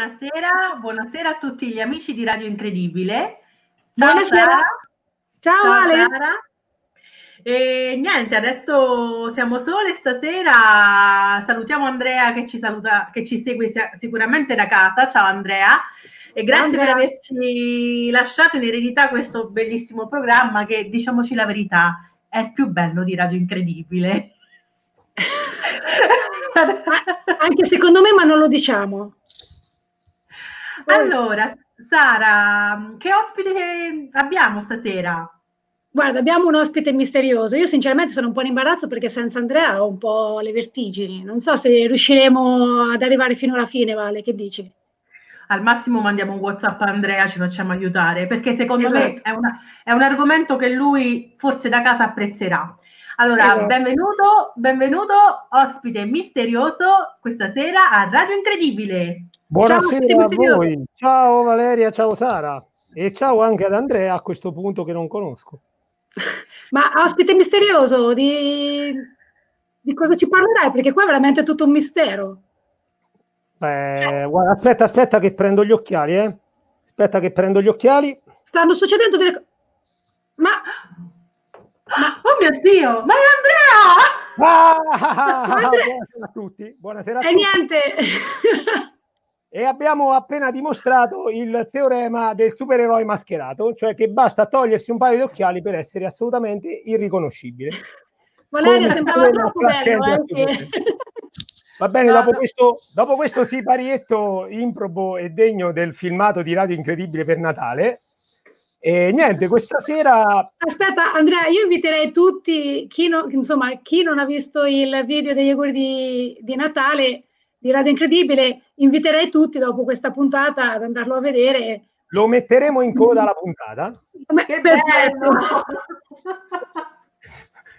buonasera, buonasera a tutti gli amici di Radio Incredibile. Ciao Buonasera. Sara. Ciao, Ciao Ale. Sara. E niente, adesso siamo sole stasera. Salutiamo Andrea che ci saluta, che ci segue sicuramente da casa. Ciao Andrea. E grazie Andrea. per averci lasciato in eredità questo bellissimo programma che, diciamoci la verità, è il più bello di Radio Incredibile. Anche secondo me, ma non lo diciamo. Allora, Sara, che ospite abbiamo stasera? Guarda, abbiamo un ospite misterioso. Io sinceramente sono un po' in imbarazzo perché senza Andrea ho un po' le vertigini. Non so se riusciremo ad arrivare fino alla fine, Vale, che dici? Al massimo mandiamo un WhatsApp a Andrea, ci facciamo aiutare, perché secondo me Esatto. è, una- è un argomento che lui forse da casa apprezzerà. Allora, Esatto. benvenuto, benvenuto, ospite misterioso questa sera a Radio Incredibile. Buonasera ospite a misterioso. voi, ciao Valeria, ciao Sara e ciao anche ad Andrea a questo punto che non conosco. Ma ospite misterioso, di, di cosa ci parlerai? Perché qua è veramente tutto un mistero. Beh, guarda, aspetta, aspetta che prendo gli occhiali, eh. Aspetta che prendo gli occhiali. Stanno succedendo delle cose. Ma Oh mio Dio, ma è Andrea! Ah! Andrea! Buonasera a tutti, buonasera a e tutti. niente. E abbiamo appena dimostrato il teorema del supereroe mascherato, cioè che basta togliersi un paio di occhiali per essere assolutamente irriconoscibile. Valeria Come- sembrava troppo bello. Kent eh, Va bene, No, dopo no. questo, dopo questo siparietto improbo e degno del filmato di Radio Incredibile per Natale, e niente, questa sera Aspetta, Andrea, io inviterei tutti, chi non, insomma, chi non ha visto il video degli auguri di, di Natale di Radio Incredibile, inviterei tutti dopo questa puntata ad andarlo a vedere. lo metteremo in coda alla puntata, Che Perfetto. bello!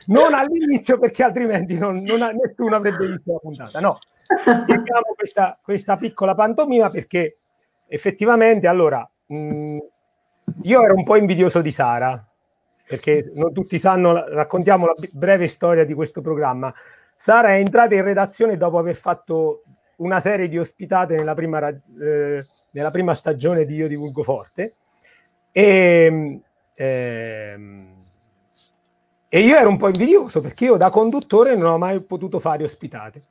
non all'inizio perché altrimenti non, non ha- nessuno avrebbe visto la puntata. No, spieghiamo questa, questa piccola pantomima perché effettivamente, allora, mh, io ero un po' invidioso di Sara, perché non tutti sanno, raccontiamo la breve storia di questo programma. Sara è entrata in redazione dopo aver fatto una serie di ospitate nella prima, eh, nella prima stagione di Io Divulgo Forte. E, ehm, e io ero un po' invidioso perché io da conduttore non ho mai potuto fare ospitate.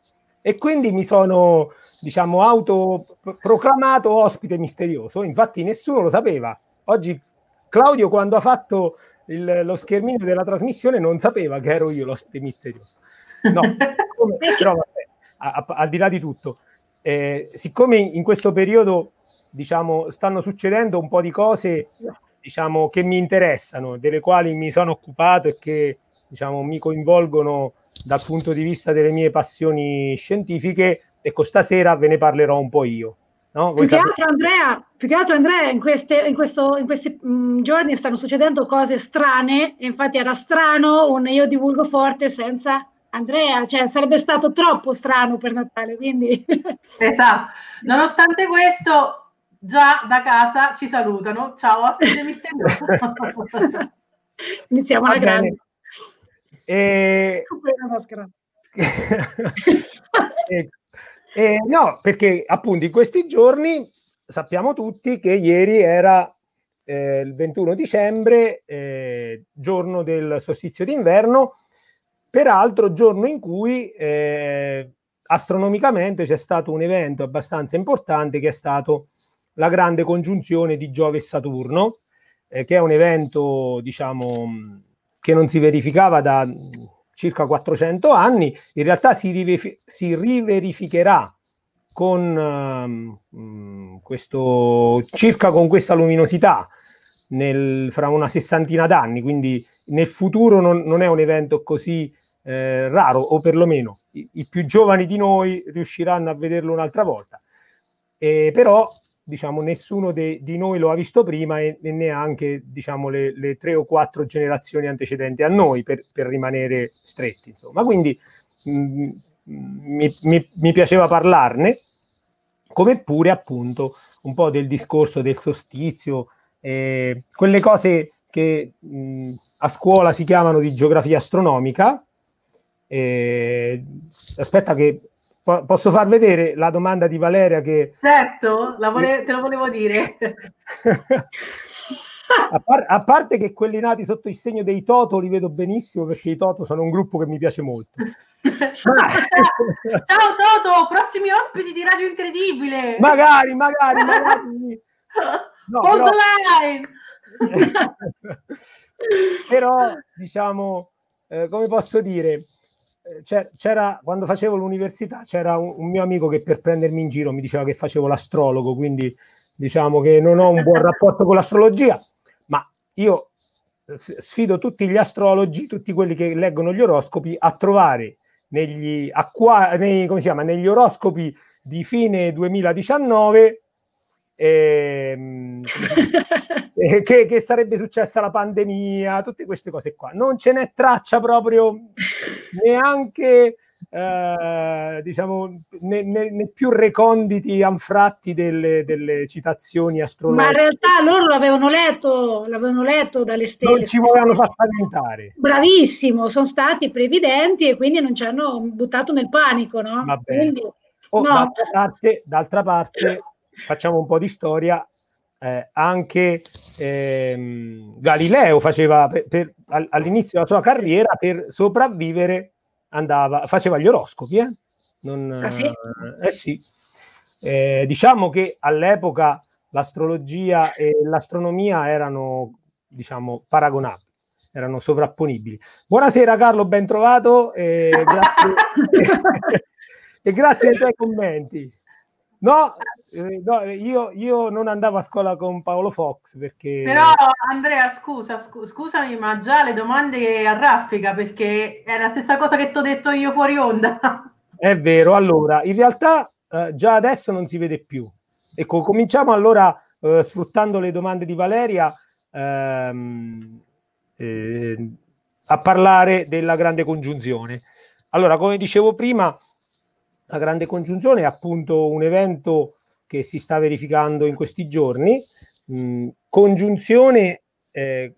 E quindi mi sono diciamo autoproclamato ospite misterioso. Infatti nessuno lo sapeva. Oggi Claudio quando ha fatto il- lo schermino della trasmissione non sapeva che ero io l'ospite misterioso no però vabbè, a- a- al di là di tutto eh, siccome in questo periodo diciamo stanno succedendo un po' di cose diciamo che mi interessano delle quali mi sono occupato e che diciamo mi coinvolgono dal punto di vista delle mie passioni scientifiche ecco stasera ve ne parlerò un po' io no? Più che altro, Andrea, più che altro, Andrea, in, queste- in questo- in questi mm, giorni stanno succedendo cose strane. e Infatti, era strano un io divulgo forte senza Andrea, cioè sarebbe stato troppo strano per Natale. Quindi, Esatto. Nonostante questo, già da casa ci salutano. Ciao, ospite misterioso. iniziamo alla grande. E- e- e no, perché appunto in questi giorni sappiamo tutti che ieri era eh, il 21 dicembre, eh, giorno del solstizio d'inverno, peraltro giorno in cui eh, astronomicamente c'è stato un evento abbastanza importante che è stato la grande congiunzione di Giove e Saturno, eh, che è un evento, diciamo, che non si verificava da circa 400 anni, in realtà si, rive- si riverificherà con mh, questo circa con questa luminosità nel- fra una sessantina d'anni, quindi nel futuro non, non è un evento così eh, raro, o perlomeno i, i più giovani di noi riusciranno a vederlo un'altra volta. Eh, però diciamo nessuno de- di noi lo ha visto prima e, e neanche diciamo le, le tre o quattro generazioni antecedenti a noi per, per rimanere stretti insomma quindi mh, mi, mi- mi piaceva parlarne come pure appunto un po' del discorso del solstizio eh, quelle cose che mh, a scuola si chiamano di geografia astronomica eh, aspetta che posso far vedere la domanda di Valeria che... Certo, vole- te lo volevo dire. a, par- a, parte che quelli nati sotto il segno dei Toto li vedo benissimo perché i Toto sono un gruppo che mi piace molto. Ciao Toto, prossimi ospiti di Radio Incredibile. Magari, magari, magari. No, però... però diciamo, eh, come posso dire, eh, c'era quando facevo l'università c'era un, un, mio amico che per prendermi in giro mi diceva che facevo l'astrologo, quindi diciamo che non ho un buon rapporto con l'astrologia, ma io sfido tutti gli astrologi, tutti quelli che leggono gli oroscopi, a trovare negli, acqua, nei, chiama, negli oroscopi di fine 2019 ehm, eh, che, che, sarebbe successa la pandemia, tutte queste cose qua. Non ce n'è traccia proprio neanche, eh, diciamo, nei ne, ne più reconditi anfratti delle, delle, citazioni astrologiche. Ma in realtà loro l'avevano letto, l'avevano letto dalle stelle. Non ci volevano far spaventare. Bravissimo, sono stati previdenti e quindi non ci hanno buttato nel panico, no? Quindi, oh, no. d'altra, parte, d'altra parte facciamo un po' di storia, eh, anche ehm, Galileo faceva per, per, all'inizio della sua carriera per sopravvivere andava, faceva gli oroscopi eh? Non, ah, sì? Eh, sì. Eh, diciamo che all'epoca l'astrologia e l'astronomia erano diciamo paragonabili erano sovrapponibili buonasera Carlo ben trovato e grazie, e grazie ai tuoi commenti No, eh, no io, io, non andavo a scuola con Paolo Fox perché... Però Andrea, scusa, scu- scusami, ma già le domande a raffica perché è la stessa cosa che ti ho detto io fuori onda. È vero, allora, in realtà eh, già adesso non si vede più. Ecco, cominciamo allora eh, sfruttando le domande di Valeria ehm, eh, a parlare della grande congiunzione. Allora, come dicevo prima, la grande congiunzione è appunto un evento che si sta verificando in questi giorni. Mm, congiunzione, eh,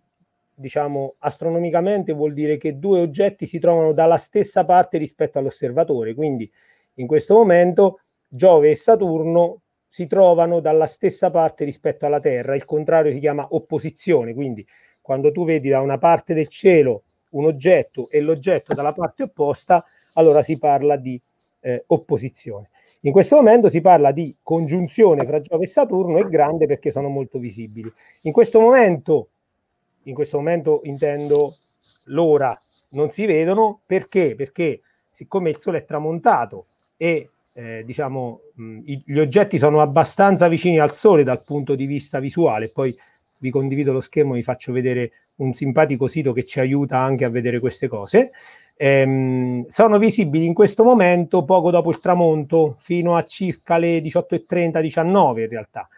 diciamo, astronomicamente vuol dire che due oggetti si trovano dalla stessa parte rispetto all'osservatore. Quindi in questo momento Giove e Saturno si trovano dalla stessa parte rispetto alla Terra. Il contrario si chiama opposizione. Quindi quando tu vedi da una parte del cielo un oggetto e l'oggetto dalla parte opposta, allora si parla di eh, opposizione. In questo momento si parla di congiunzione fra Giove e Saturno e grande perché sono molto visibili. In questo momento, in questo momento intendo l'ora, non si vedono perché? Perché siccome il Sole è tramontato e eh, diciamo mh, gli oggetti sono abbastanza vicini al Sole dal punto di vista visuale, poi vi condivido lo schermo, vi faccio vedere un simpatico sito che ci aiuta anche a vedere queste cose ehm, sono visibili in questo momento poco dopo il tramonto, fino a circa le 18.30, 19 in realtà.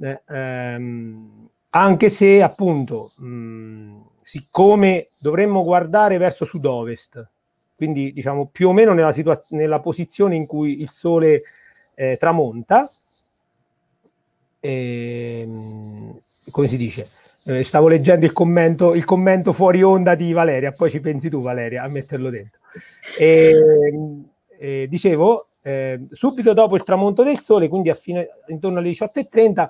Eh, ehm, anche se appunto, mh, siccome dovremmo guardare verso sud-ovest, quindi diciamo più o meno nella, situaz- nella posizione in cui il sole eh, tramonta, ehm, come si dice? Eh, stavo leggendo il commento, il commento fuori onda di Valeria, poi ci pensi tu Valeria a metterlo dentro. E, e dicevo, eh, subito dopo il tramonto del sole, quindi a fine, intorno alle 18.30,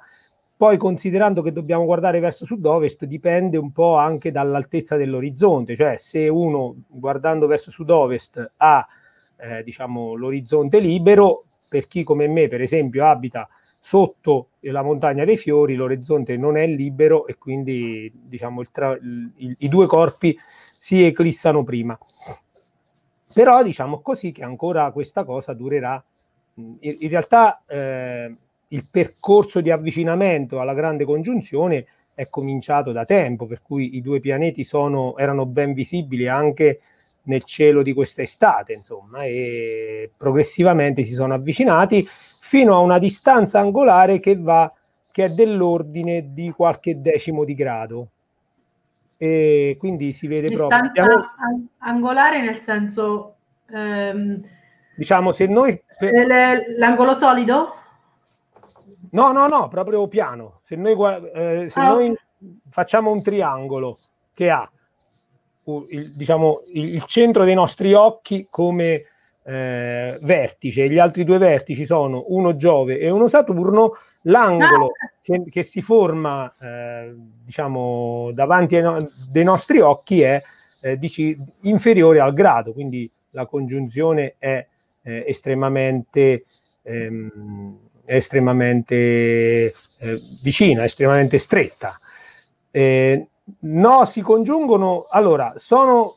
poi considerando che dobbiamo guardare verso sud-ovest, dipende un po' anche dall'altezza dell'orizzonte, cioè se uno guardando verso sud-ovest ha eh, diciamo, l'orizzonte libero, per chi come me per esempio abita sotto la montagna dei fiori l'orizzonte non è libero e quindi diciamo tra, il, i due corpi si eclissano prima. Però diciamo così che ancora questa cosa durerà. In, in realtà eh, il percorso di avvicinamento alla grande congiunzione è cominciato da tempo, per cui i due pianeti sono, erano ben visibili anche nel cielo di questa estate, insomma, e progressivamente si sono avvicinati fino a una distanza angolare che va che è dell'ordine di qualche decimo di grado. E quindi si vede distanza proprio. Distanza angolare nel senso. Ehm, diciamo se noi. L'angolo solido? No, no, no, proprio piano. Se noi, eh, se ah, noi facciamo un triangolo che ha il, diciamo, il, centro dei nostri occhi come eh, vertice, gli altri due vertici sono uno Giove e uno Saturno, l'angolo ah. che, che si forma eh, diciamo davanti ai no- dei nostri occhi è eh, dici, inferiore al grado, quindi la congiunzione è eh, estremamente, ehm, estremamente eh, vicina, estremamente stretta. Eh, no, si congiungono, allora, sono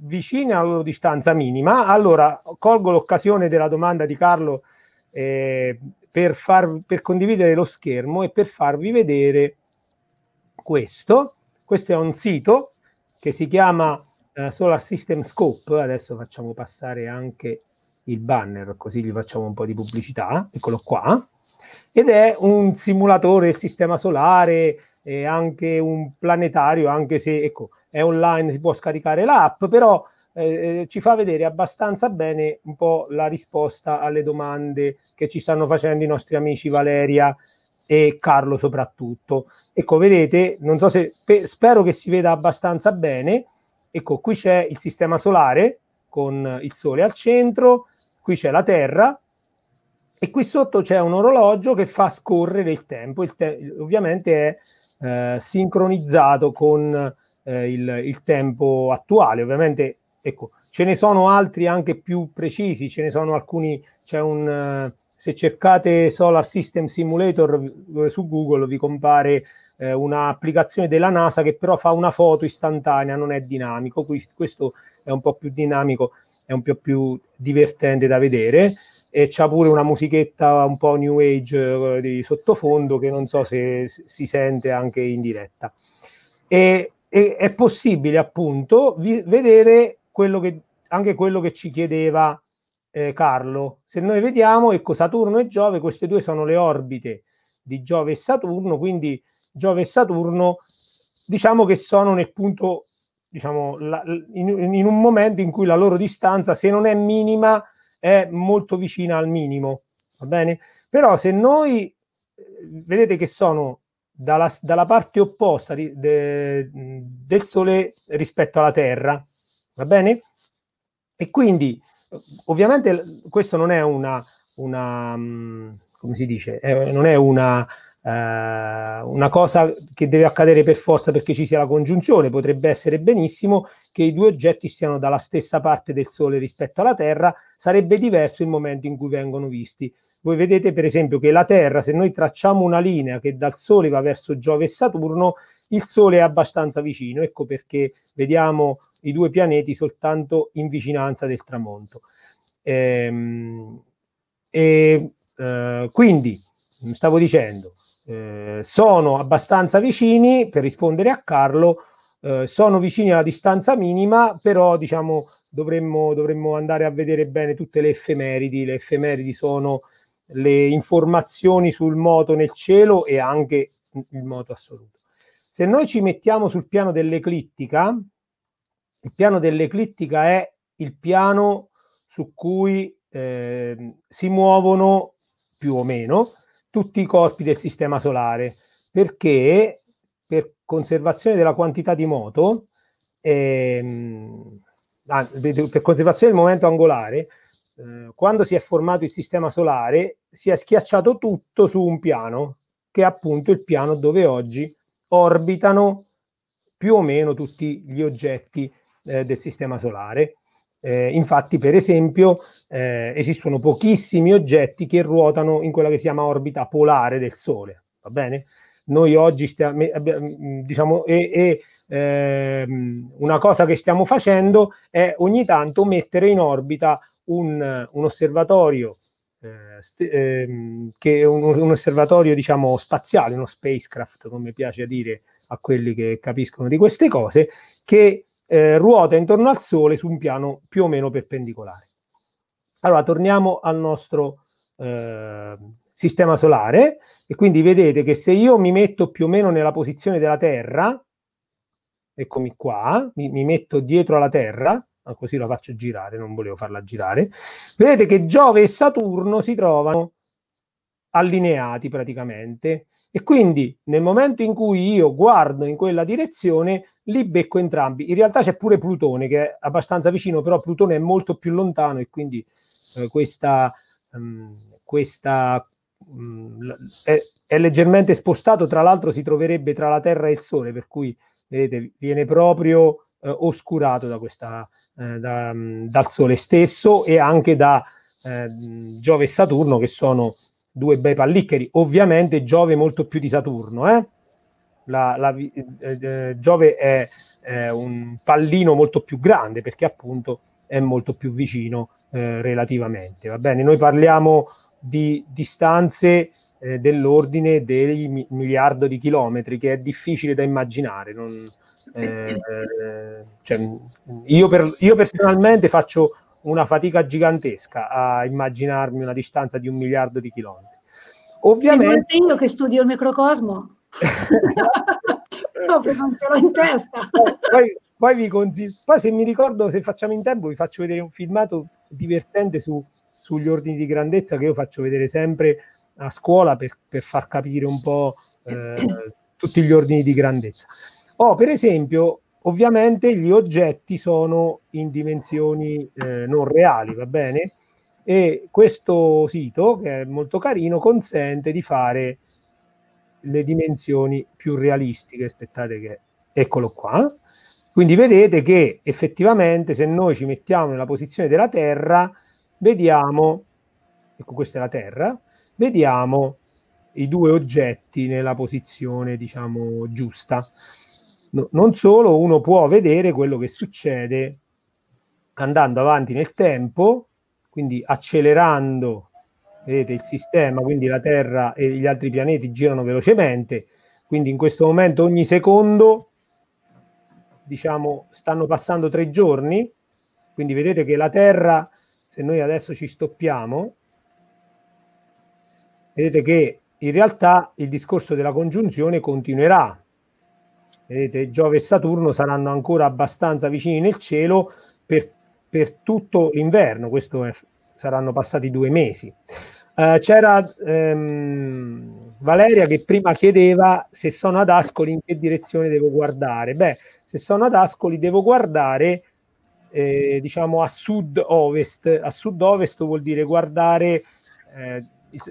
vicine alla loro distanza minima. Allora, colgo l'occasione della domanda di Carlo eh, per, far, per condividere lo schermo e per farvi vedere questo. Questo è un sito che si chiama uh, Solar System Scope. Adesso facciamo passare anche il banner, così gli facciamo un po' di pubblicità. Eccolo qua. Ed è un simulatore del sistema solare e anche un planetario, anche se ecco, è online, si può scaricare l'app, però eh, eh, ci fa vedere abbastanza bene un po' la risposta alle domande che ci stanno facendo i nostri amici Valeria e Carlo soprattutto. Ecco, vedete, non so se pe, spero che si veda abbastanza bene. Ecco, qui c'è il sistema solare con il Sole al centro, qui c'è la Terra e qui sotto c'è un orologio che fa scorrere il tempo. Il te- ovviamente è eh, sincronizzato con eh, il, il, tempo attuale. Ovviamente, ecco, ce ne sono altri anche più precisi, ce ne sono alcuni, c'è un... Uh, se cercate Solar System Simulator su Google vi compare eh, un'applicazione della NASA che però fa una foto istantanea, non è dinamico, questo è un po' più dinamico, è un po' più divertente da vedere e c'ha pure una musichetta un po' new age eh, di sottofondo che non so se si sente anche in diretta. E e è possibile appunto vi- vedere quello che, anche quello che ci chiedeva eh, Carlo. Se noi vediamo, ecco, Saturno e Giove, queste due sono le orbite di Giove e Saturno, quindi Giove e Saturno diciamo che sono nel punto, diciamo, la, in, in un momento in cui la loro distanza, se non è minima, è molto vicina al minimo, va bene? Però se noi eh, vedete che sono dalla, dalla parte opposta di, de, del Sole rispetto alla Terra, va bene? E quindi, ovviamente, questo non è una, una mm, come si dice, eh, non è una, eh, una cosa che deve accadere per forza perché ci sia la congiunzione, potrebbe essere benissimo che i due oggetti stiano dalla stessa parte del Sole rispetto alla Terra, sarebbe diverso il momento in cui vengono visti. Voi vedete per esempio che la Terra, se noi tracciamo una linea che dal Sole va verso Giove e Saturno, il Sole è abbastanza vicino, ecco perché vediamo i due pianeti soltanto in vicinanza del tramonto. Ehm, e, eh, quindi, stavo dicendo, eh, sono abbastanza vicini, per rispondere a Carlo, eh, sono vicini alla distanza minima, però diciamo dovremmo, dovremmo andare a vedere bene tutte le effemeridi. Le effemeridi sono le informazioni sul moto nel cielo e anche il moto assoluto. Se noi ci mettiamo sul piano dell'eclittica, il piano dell'eclittica è il piano su cui eh, si muovono più o meno tutti i corpi del sistema solare, perché per conservazione della quantità di moto, ehm, per conservazione del momento angolare, eh, quando si è formato il sistema solare, si è schiacciato tutto su un piano, che è appunto il piano dove oggi orbitano più o meno tutti gli oggetti eh, del sistema solare. Eh, infatti, per esempio, eh, esistono pochissimi oggetti che ruotano in quella che si chiama orbita polare del Sole. Va bene? Noi oggi stiamo, diciamo, e, e ehm, una cosa che stiamo facendo è ogni tanto mettere in orbita un, un osservatorio eh, ehm, che è un, un, osservatorio diciamo spaziale, uno spacecraft come piace dire a quelli che capiscono di queste cose, che eh, ruota intorno al Sole su un piano più o meno perpendicolare. Allora torniamo al nostro eh, sistema solare e quindi vedete che se io mi metto più o meno nella posizione della Terra, eccomi qua, mi, mi metto dietro alla Terra, così la faccio girare, non volevo farla girare, vedete che Giove e Saturno si trovano allineati praticamente e quindi nel momento in cui io guardo in quella direzione li becco entrambi. In realtà c'è pure Plutone che è abbastanza vicino, però Plutone è molto più lontano e quindi eh, questa, um, questa um, è, è, leggermente spostato. Tra l'altro si troverebbe tra la Terra e il Sole, per cui vedete, viene proprio oscurato da questa, eh, da, um, dal Sole stesso e anche da eh, Giove e Saturno, che sono due bei palliccheri. Ovviamente Giove molto più di Saturno, eh? la, la, eh, eh, Giove è, è, un pallino molto più grande perché appunto è molto più vicino eh, relativamente. Va bene, noi parliamo di distanze eh, dell'ordine mi- miliardo di chilometri che è difficile da immaginare. Non, eh, cioè, io, per, io personalmente faccio una fatica gigantesca a immaginarmi una distanza di un miliardo di chilometri. Ovviamente io che studio il microcosmo Proprio non ce l'ho in testa. Poi, poi, vi consiglio, poi se mi ricordo, se facciamo in tempo, vi faccio vedere un filmato divertente su, sugli ordini di grandezza che io faccio vedere sempre a scuola per, per far capire un po' eh, tutti gli ordini di grandezza. Oh, per esempio, ovviamente gli oggetti sono in dimensioni eh, non reali, va bene? E questo sito, che è molto carino, consente di fare le dimensioni più realistiche. Aspettate che eccolo qua. Quindi vedete che effettivamente se noi ci mettiamo nella posizione della Terra, vediamo, ecco questa è la Terra, vediamo i due oggetti nella posizione, diciamo, giusta. No, non solo, uno può vedere quello che succede andando avanti nel tempo, quindi accelerando vedete il sistema, quindi la Terra e gli altri pianeti girano velocemente, quindi in questo momento ogni secondo, diciamo, stanno passando tre giorni, quindi vedete che la Terra, se noi adesso ci stoppiamo, vedete che in realtà il discorso della congiunzione continuerà. Vedete, Giove e Saturno saranno ancora abbastanza vicini nel cielo per, per tutto l'inverno, questo è, saranno passati due mesi. Uh, c'era um, Valeria che prima chiedeva se sono ad Ascoli in che direzione devo guardare. Beh, se sono ad Ascoli devo guardare eh, diciamo a sud-ovest. A sud-ovest vuol dire guardare eh,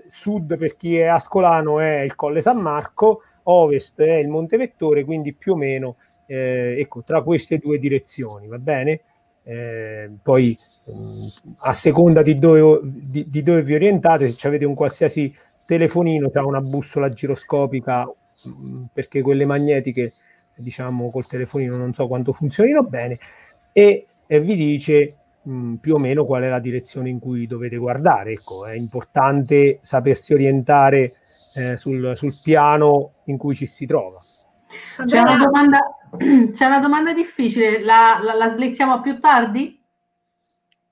sud per chi è ascolano è il Colle San Marco, ovest è il Monte Vettore, quindi più o meno eh, ecco, tra queste due direzioni, va bene? Eh, poi a seconda di dove, di, di dove, vi orientate, se avete un qualsiasi telefonino, c'è una bussola giroscopica, perché quelle magnetiche, diciamo, col telefonino non so quanto funzionino bene, e, e vi dice mh, più o meno qual è la direzione in cui dovete guardare. Ecco, è importante sapersi orientare eh, sul, sul piano in cui ci si trova. C'è una domanda, c'è una domanda difficile, la, la, la slettiamo più tardi?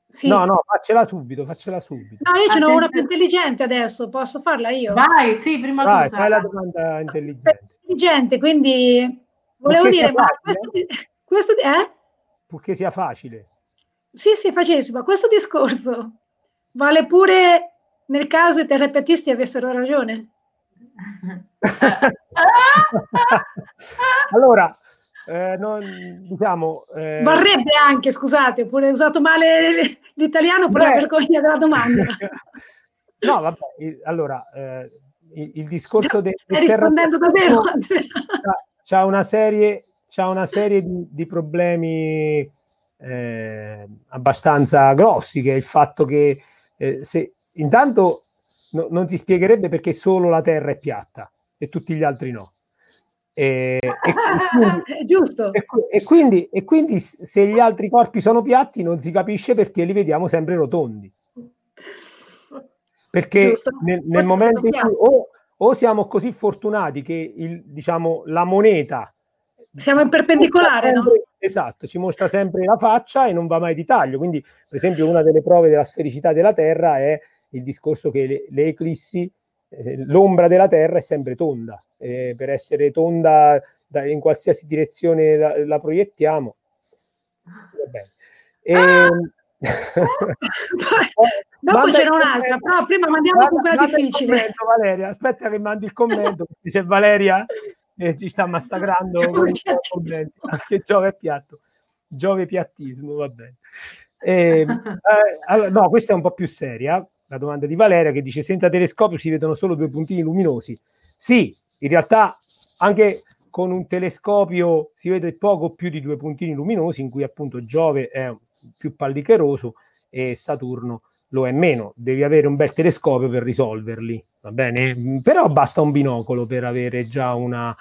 Sì. No, no, faccela subito, faccela subito. No, io ce n'ho una più intelligente adesso, posso farla io? Vai, sì, prima Vai, tu. Fai la domanda intelligente. Intelligente, quindi volevo dire, ma questo, questo eh? Purché sia facile. Sì, sì, facilissimo. Questo discorso vale pure nel caso i terapetisti avessero ragione. allora, eh, non, diciamo, eh... Varrebbe anche, scusate, pure usato male l'italiano, però Beh... vergogna della domanda. no, vabbè, allora, eh, il, il, discorso del... Stai rispondendo davvero? C'ha una serie, c'ha una serie di, di problemi eh, abbastanza grossi, che è il fatto che eh, se intanto no, non si spiegherebbe perché solo la Terra è piatta e tutti gli altri no. E, e, quindi, Giusto. E, e, quindi, e quindi se gli altri corpi sono piatti non si capisce perché li vediamo sempre rotondi. Perché nel, nel momento in cui o, o, siamo così fortunati che il, diciamo, la moneta... Siamo in perpendicolare, sempre, no? Esatto, ci mostra sempre la faccia e non va mai di taglio. Quindi, per esempio, una delle prove della sfericità della Terra è il discorso che le, le eclissi, eh, l'ombra della Terra è sempre tonda eh, per essere tonda da, in qualsiasi direzione la, la proiettiamo. E, ah! Dopo c'era un'altra, però prima mandiamo con quella difficile. Valeria, aspetta che mandi il commento, dice Valeria, e ci sta massacrando anche Giove è piatto. Giove piattismo, va bene. E, ehm, eh, allora, no, questa è un po' più seria. La domanda di Valeria che dice: Senza telescopio si vedono solo due puntini luminosi. Sì, in realtà anche con un telescopio si vede poco più di due puntini luminosi, in cui appunto Giove è più pallicheroso e Saturno lo è meno. Devi avere un bel telescopio per risolverli, va bene? Però basta un binocolo per avere già una,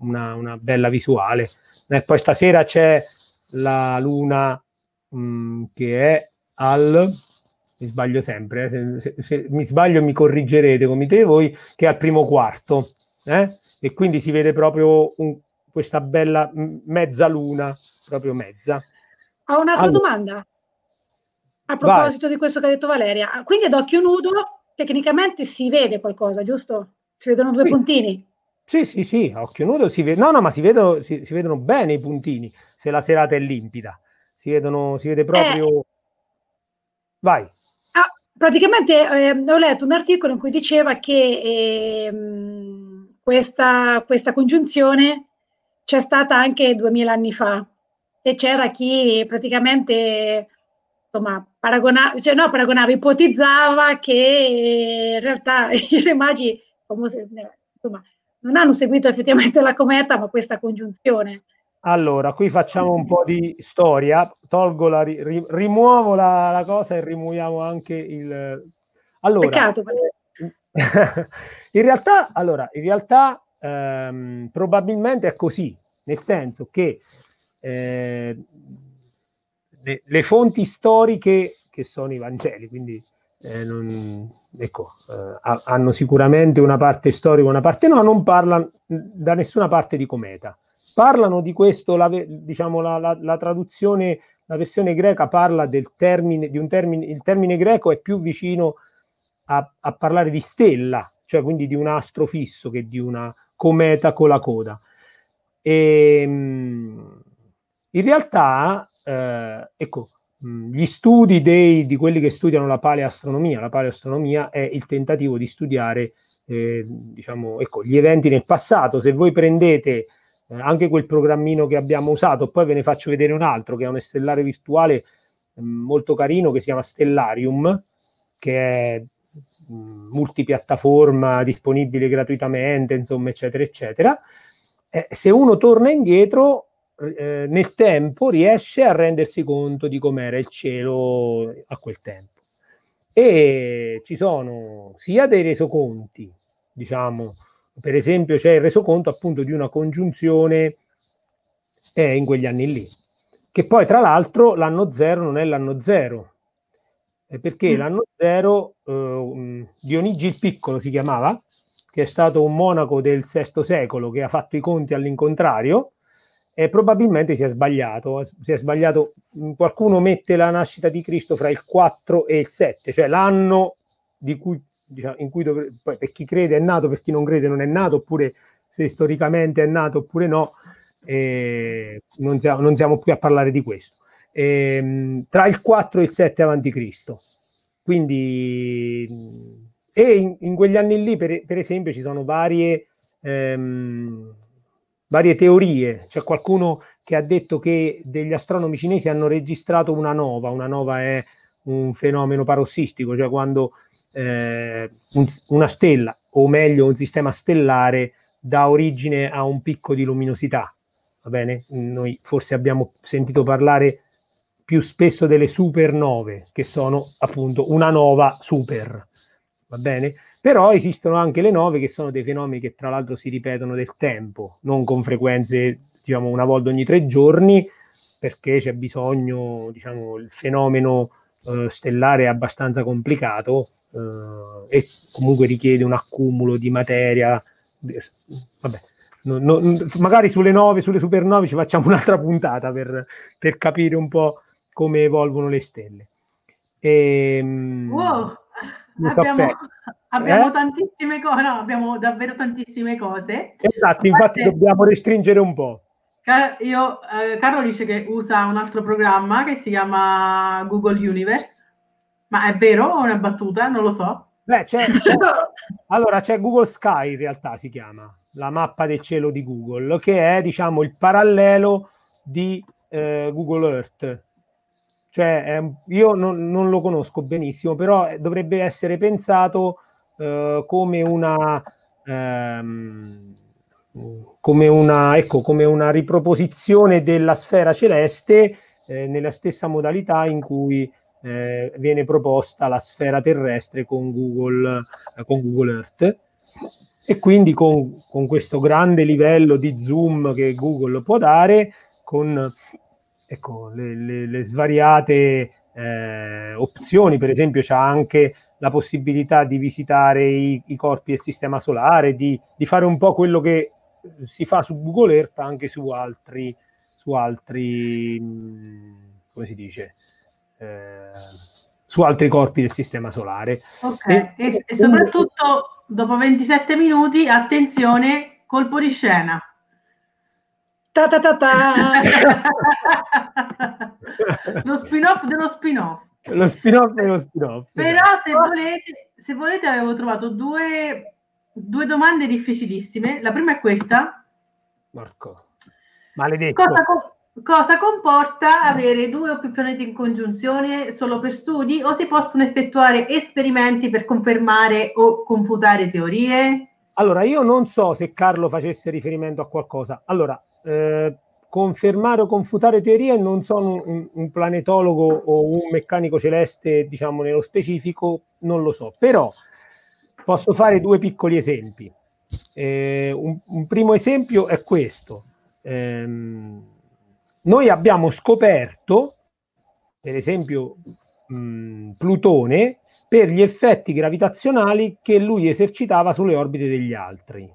una, una bella visuale. E poi stasera c'è la Luna mh, mm, che è al mi sbaglio sempre, eh? se, se, se, mi sbaglio mi corrigerete come dite voi, che è al primo quarto, eh? e quindi si vede proprio un, questa bella mezza luna, proprio mezza. Ho un'altra allora, domanda a proposito vai. di questo che ha detto Valeria. Quindi ad occhio nudo tecnicamente si vede qualcosa, giusto? Si vedono due sì. puntini? Sì, sì, sì, a occhio nudo si vede. No, no, ma si vedono, si, si vedono bene i puntini se la serata è limpida. Si, vedono, si vede proprio... Eh. Vai. Praticamente eh, ho letto un articolo in cui diceva che eh, questa, questa congiunzione c'è stata anche duemila anni fa e c'era chi praticamente insomma, paragonava, cioè no, paragonava, ipotizzava che in realtà i re magi insomma, non hanno seguito effettivamente la cometa, ma questa congiunzione. Allora, qui facciamo un po' di storia, tolgo la, ri, rimuovo la, la, cosa e rimuoviamo anche il... Allora, Peccato, in realtà, allora, in realtà ehm, probabilmente è così, nel senso che eh, le, le, fonti storiche che sono i Vangeli, quindi eh, non, ecco, eh, hanno sicuramente una parte storica, una parte no, non parlano da nessuna parte di cometa. Parlano di questo, la, diciamo, la, la, la traduzione, la versione greca parla del termine, di un termine, il termine greco è più vicino a, a parlare di stella, cioè quindi di un astro fisso che di una cometa con la coda. E, ehm, in realtà, eh, ecco, gli studi dei, di quelli che studiano la paleastronomia, la paleastronomia è il tentativo di studiare eh, diciamo, ecco, gli eventi nel passato. Se voi prendete eh, anche quel programmino che abbiamo usato, poi ve ne faccio vedere un altro che è un stellare virtuale eh, molto carino che si chiama Stellarium, che è multipiattaforma disponibile gratuitamente, insomma, eccetera, eccetera. Eh, se uno torna indietro eh, nel tempo, riesce a rendersi conto di com'era il cielo a quel tempo. E ci sono sia dei resoconti, diciamo, per esempio c'è il resoconto appunto di una congiunzione eh, in quegli anni lì, che poi tra l'altro l'anno zero non è l'anno zero, perché mm. l'anno zero eh, Dionigi il Piccolo si chiamava, che è stato un monaco del VI secolo che ha fatto i conti all'incontrario e probabilmente si è sbagliato. Si è sbagliato. Qualcuno mette la nascita di Cristo fra il 4 e il 7, cioè l'anno di cui, diciamo, in cui dovre, poi per chi crede è nato, per chi non crede non è nato, oppure se storicamente è nato oppure no, eh, non, siamo, non siamo qui a parlare di questo ehm, tra il 4 e il 7 avanti Cristo. Quindi, e in, in, quegli anni lì, per, per, esempio, ci sono varie, ehm, varie teorie. C'è qualcuno che ha detto che degli astronomi cinesi hanno registrato una nova. Una nova è un fenomeno parossistico, cioè quando eh, un, una stella, o meglio un sistema stellare, dà origine a un picco di luminosità. Va bene? Noi forse abbiamo sentito parlare più spesso delle supernove, che sono appunto una nova super. Va bene? Però esistono anche le nove che sono dei fenomeni che tra l'altro si ripetono del tempo, non con frequenze, diciamo, una volta ogni tre giorni, perché c'è bisogno, diciamo, il fenomeno eh, stellare è abbastanza complicato eh, e comunque richiede un accumulo di materia. Vabbè, no, no, magari sulle nove, sulle supernove ci facciamo un'altra puntata per, per capire un po' come evolvono le stelle. E, ehm, wow, abbiamo, abbiamo eh? tantissime cose, no, abbiamo davvero tantissime cose. Esatto, infatti dobbiamo restringere un po'. Io, eh, Carlo dice che usa un altro programma che si chiama Google Universe, ma è vero o è una battuta? Non lo so. Beh, c'è, c'è, allora c'è Google Sky in realtà si chiama. la mappa del cielo di Google, che è diciamo il parallelo di eh, Google Earth. Cioè, eh, io non, non, lo conosco benissimo, però dovrebbe essere pensato eh, come una ehm, come una, ecco, come una riproposizione della sfera celeste eh, nella stessa modalità in cui eh, viene proposta la sfera terrestre con Google, eh, con Google Earth. E quindi con, con, questo grande livello di zoom che Google può dare, con ecco, le, le, le svariate eh, opzioni, per esempio c'è anche la possibilità di visitare i, i corpi del sistema solare, di, di, fare un po' quello che si fa su Google Earth anche su altri, su altri mm, come si dice, eh, su altri corpi del sistema solare. Ok, e, e, e soprattutto dopo 27 minuti, attenzione, colpo di scena. Ta ta ta ta. lo spin-off dello spin-off. Lo spin-off dello spin-off. Però se volete, se volete avevo trovato due due domande difficilissime. La prima è questa. Marco, maledetto. Cosa, cosa, comporta avere due o più pianeti in congiunzione solo per studi o si possono effettuare esperimenti per confermare o confutare teorie? Allora, io non so se Carlo facesse riferimento a qualcosa. Allora, eh, confermare o confutare teorie non sono un, un, planetologo o un meccanico celeste, diciamo nello specifico, non lo so. Però Posso fare due piccoli esempi. Eh, un, un, primo esempio è questo. Eh, noi abbiamo scoperto, per esempio, mh, Plutone per gli effetti gravitazionali che lui esercitava sulle orbite degli altri.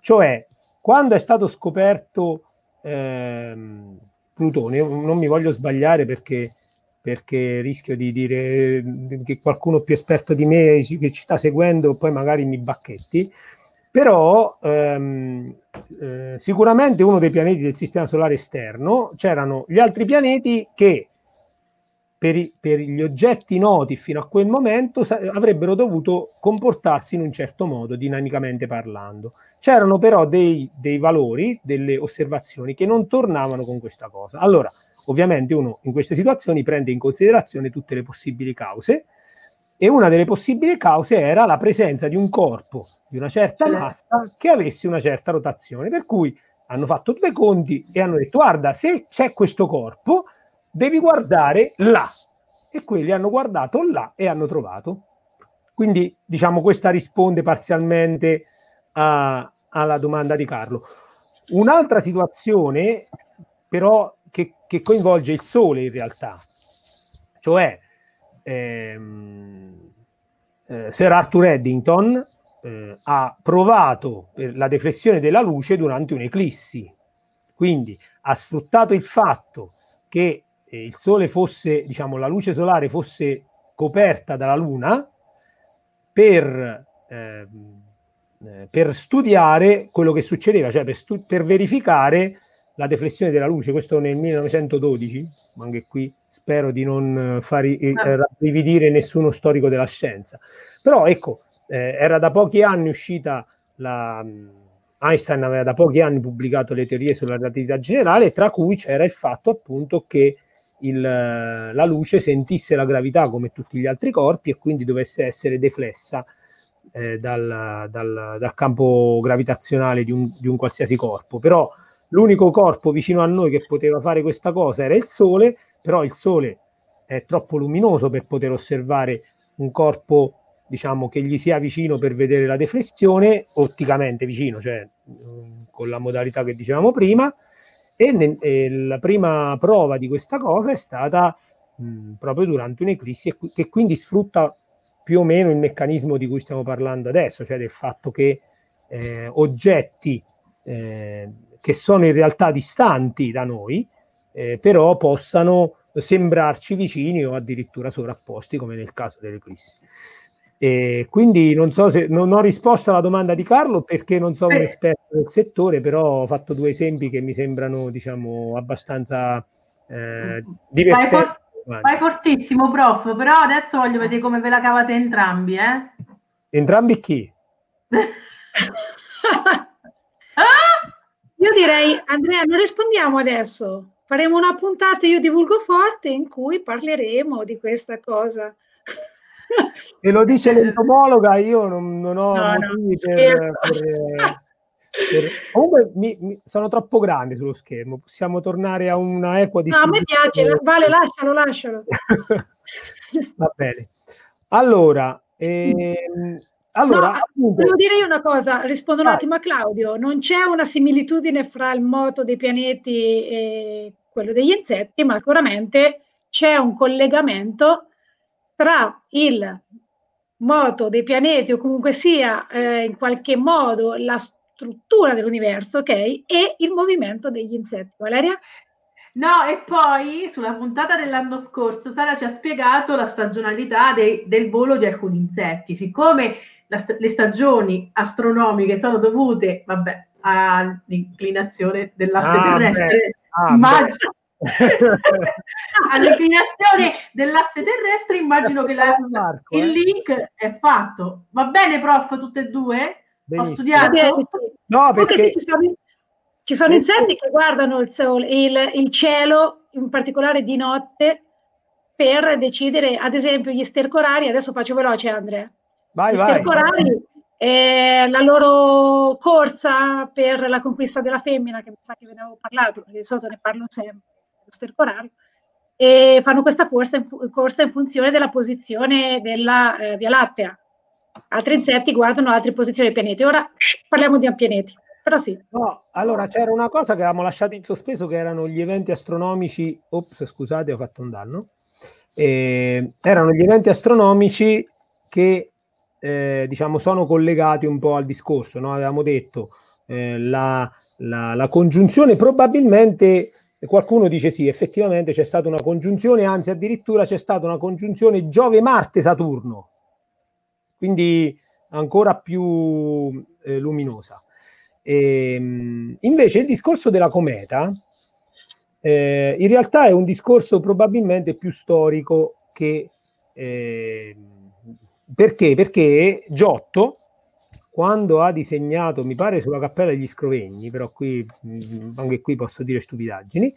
Cioè, quando è stato scoperto ehm, Plutone, non mi voglio sbagliare perché perché rischio di dire che qualcuno più esperto di me che ci sta seguendo poi magari mi bacchetti, però ehm, eh, sicuramente uno dei pianeti del sistema solare esterno c'erano gli altri pianeti che per, i, per gli oggetti noti fino a quel momento sa- avrebbero dovuto comportarsi in un certo modo, dinamicamente parlando. C'erano però dei, dei valori, delle osservazioni che non tornavano con questa cosa. Allora, Ovviamente uno in queste situazioni prende in considerazione tutte le possibili cause e una delle possibili cause era la presenza di un corpo di una certa massa che avesse una certa rotazione, per cui hanno fatto due conti e hanno detto guarda se c'è questo corpo devi guardare là e quelli hanno guardato là e hanno trovato. Quindi diciamo questa risponde parzialmente a, alla domanda di Carlo. Un'altra situazione però che, che coinvolge il Sole in realtà, cioè ehm, eh, Sir Arthur Eddington eh, ha provato la deflessione della luce durante un'eclissi, quindi ha sfruttato il fatto che eh, il Sole fosse, diciamo, la luce solare fosse coperta dalla Luna per, ehm, eh, per studiare quello che succedeva, cioè per, stu- per verificare la deflessione della luce, questo nel 1912, ma anche qui spero di non far eh, ah. rabbrividire nessuno storico della scienza. Però ecco, eh, era da pochi anni uscita la... Einstein aveva da pochi anni pubblicato le teorie sulla relatività generale, tra cui c'era il fatto appunto che il, la luce sentisse la gravità come tutti gli altri corpi e quindi dovesse essere deflessa eh, dal, dal, dal, campo gravitazionale di un, di un qualsiasi corpo. Però L'unico corpo vicino a noi che poteva fare questa cosa era il Sole, però il Sole è troppo luminoso per poter osservare un corpo diciamo che gli sia vicino per vedere la deflessione, otticamente vicino, cioè mm, con la modalità che dicevamo prima, e, ne, e la prima prova di questa cosa è stata mh, mm, proprio durante un'eclissi che quindi sfrutta più o meno il meccanismo di cui stiamo parlando adesso, cioè del fatto che eh, oggetti eh, che sono in realtà distanti da noi, eh, però possano sembrarci vicini o addirittura sovrapposti, come nel caso dell'eclissi. E quindi non so se non ho risposto alla domanda di Carlo perché non sono un esperto del settore, però ho fatto due esempi che mi sembrano, diciamo, abbastanza eh, divertenti. Vai, for- vai, fortissimo, prof, però adesso voglio vedere come ve la cavate entrambi, eh? Entrambi chi? Ah! Io direi, Andrea, non rispondiamo adesso. Faremo una puntata io divulgo forte in cui parleremo di questa cosa. E lo dice l'entomologa, io non, non ho no, motivi no, per, per, per, Comunque mi, mi, sono troppo grandi sullo schermo, possiamo tornare a una equa di... No, a me piace, vale, lascialo, lascialo. Va bene. Allora, ehm, allora, no, appunto, devo dire io una cosa, rispondo un attimo a Claudio, non c'è una similitudine fra il moto dei pianeti e quello degli insetti, ma sicuramente c'è un collegamento tra il moto dei pianeti o comunque sia eh, in qualche modo la struttura dell'universo, ok? E il movimento degli insetti. Valeria? No, e poi sulla puntata dell'anno scorso Sara ci ha spiegato la stagionalità dei, del volo di alcuni insetti. Siccome st- le stagioni astronomiche sono dovute, vabbè, all'inclinazione dell'asse ah, terrestre, ah, immagino, all'inclinazione dell'asse terrestre, immagino che la, Marco, il eh? link è fatto. Va bene, prof, tutte e due? Benissimo. Ho studiato? No, perché... Ci sono, ci sono insetti che guardano il, sole, il, il cielo, in particolare di notte, per decidere, ad esempio, gli stercorari, adesso faccio veloce Andrea, Vai, gli vai. stercorari, eh, la loro corsa per la conquista della femmina, che mi sa che ve ne avevo parlato, perché di solito ne parlo sempre, lo stercorario, e fanno questa forza in fu- corsa in funzione della posizione della eh, Via Lattea. Altri insetti guardano altre posizioni dei pianeti. Ora parliamo di pianeti. Però sì. No, allora c'era una cosa che avevamo lasciato in sospeso che erano gli eventi astronomici. Ops, scusate, ho fatto un danno. Eh, erano gli eventi astronomici che eh, diciamo, sono collegati un po' al discorso. No? Avevamo detto eh, la, la, la, congiunzione probabilmente qualcuno dice sì, effettivamente c'è stata una congiunzione, anzi addirittura c'è stata una congiunzione Giove-Marte-Saturno, quindi ancora più eh, luminosa. E, ehm, invece il discorso della cometa eh, in realtà è un discorso probabilmente più storico che eh, perché? Perché Giotto, quando ha disegnato, mi pare sulla cappella degli Scrovegni, però qui mm, anche qui posso dire stupidaggini,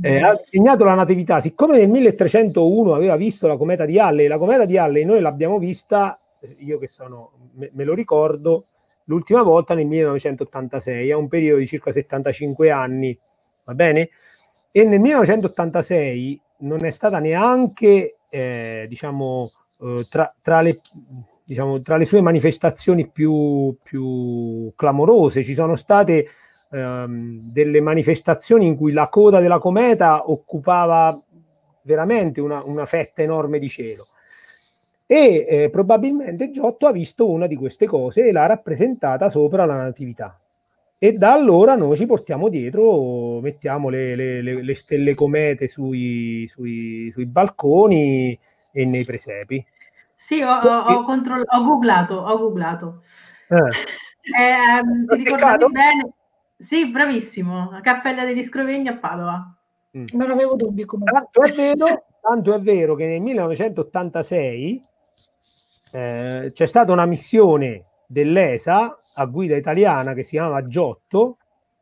eh, ha disegnato la natività, siccome nel 1301 aveva visto la cometa di Halley, la cometa di Halley noi l'abbiamo vista, io che sono, me, me lo ricordo, l'ultima volta nel 1986, a un periodo di circa 75 anni, va bene? E nel 1986 non è stata neanche, eh, diciamo, eh, tra, tra, le, diciamo, tra, le, sue manifestazioni più, più clamorose ci sono state ehm, delle manifestazioni in cui la coda della cometa occupava veramente una, una fetta enorme di cielo. E eh, probabilmente Giotto ha visto una di queste cose e l'ha rappresentata sopra la natività. E da allora noi ci portiamo dietro, mettiamo le, le, le, le stelle comete sui, sui, sui balconi e nei presepi. Sì, ho, ho, ho, controll- ho googlato, ho googlato. Eh. Eh, ti ricordavi bene? Sì, bravissimo. La Cappella degli Scrovegni a Padova. Mm. Non avevo dubbi comunque. Tanto è vero, tanto è vero che nel 1986 eh, c'è stata una missione dell'ESA a guida italiana che si chiama Giotto,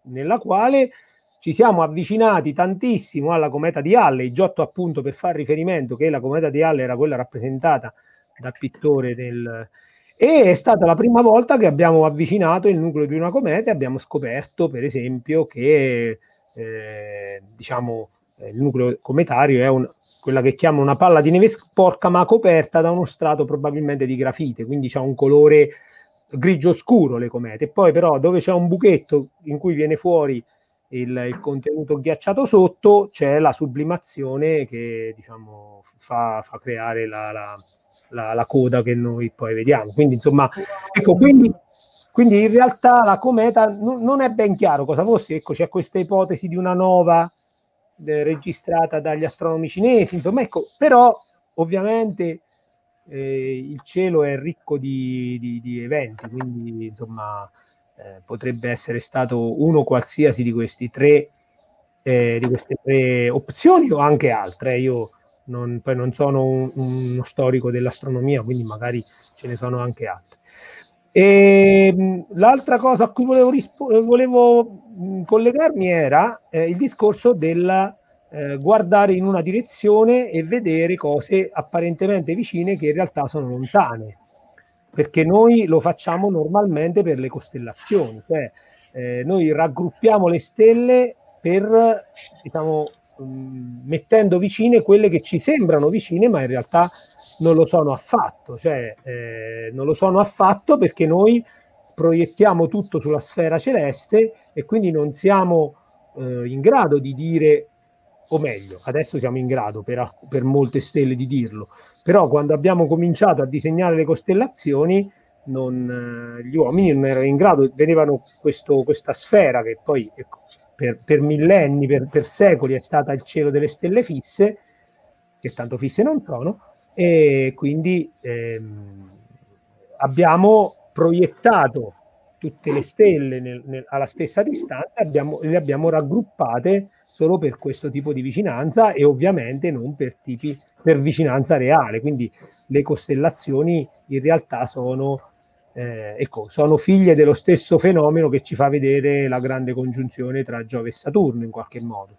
nella quale ci siamo avvicinati tantissimo alla cometa di Halley, Giotto appunto per far riferimento che la cometa di Halley era quella rappresentata dal pittore del... E è stata la prima volta che abbiamo avvicinato il nucleo di una cometa e abbiamo scoperto, per esempio, che eh, diciamo, il nucleo cometario è un, quella che chiamo una palla di neve sporca ma coperta da uno strato probabilmente di grafite, quindi ha un colore grigio scuro le comete. Poi però dove c'è un buchetto in cui viene fuori il, il, contenuto ghiacciato sotto, c'è la sublimazione che diciamo, fa, fa creare la, la, la, la, coda che noi poi vediamo. Quindi, insomma, ecco, quindi, quindi in realtà la cometa non, è ben chiaro cosa fosse. Ecco, c'è questa ipotesi di una nova eh, registrata dagli astronomi cinesi, insomma, ecco, però ovviamente eh, il cielo è ricco di, di, di eventi, quindi insomma eh, potrebbe essere stato uno qualsiasi di questi tre eh, di queste tre opzioni o anche altre. Io non, poi non sono un, uno storico dell'astronomia, quindi magari ce ne sono anche altre. E l'altra cosa a cui volevo, rispo- volevo collegarmi era eh, il discorso del eh, guardare in una direzione e vedere cose apparentemente vicine che in realtà sono lontane, perché noi lo facciamo normalmente per le costellazioni, cioè eh, noi raggruppiamo le stelle per, diciamo, mettendo vicine quelle che ci sembrano vicine, ma in realtà non lo sono affatto, cioè eh, non lo sono affatto perché noi proiettiamo tutto sulla sfera celeste e quindi non siamo eh, in grado di dire, o meglio, adesso siamo in grado per, per molte stelle di dirlo, però quando abbiamo cominciato a disegnare le costellazioni, non, eh, gli uomini non erano in grado, vedevano questo, questa sfera che poi ecco, per, per, millenni, per, per secoli è stata il cielo delle stelle fisse, che tanto fisse non sono, e quindi ehm, abbiamo proiettato tutte le stelle nel, nel, alla stessa distanza abbiamo, le abbiamo raggruppate solo per questo tipo di vicinanza e ovviamente non per tipi per vicinanza reale. Quindi le costellazioni in realtà sono eh, ecco, sono figlie dello stesso fenomeno che ci fa vedere la grande congiunzione tra Giove e Saturno in qualche modo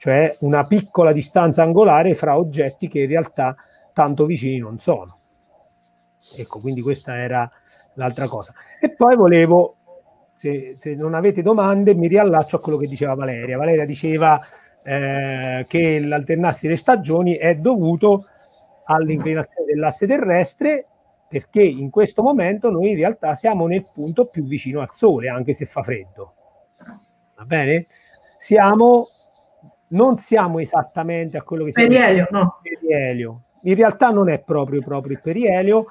cioè una piccola distanza angolare fra oggetti che in realtà tanto vicini non sono. Ecco, quindi questa era l'altra cosa. E poi volevo, se, se non avete domande, mi riallaccio a quello che diceva Valeria. Valeria diceva eh, che l'alternarsi delle stagioni è dovuto all'inclinazione dell'asse terrestre perché in questo momento noi in realtà siamo nel punto più vicino al Sole, anche se fa freddo. Va bene? Siamo, non siamo esattamente a quello che siamo... Perielio, no. Perielio, in realtà non è proprio, proprio il perielio,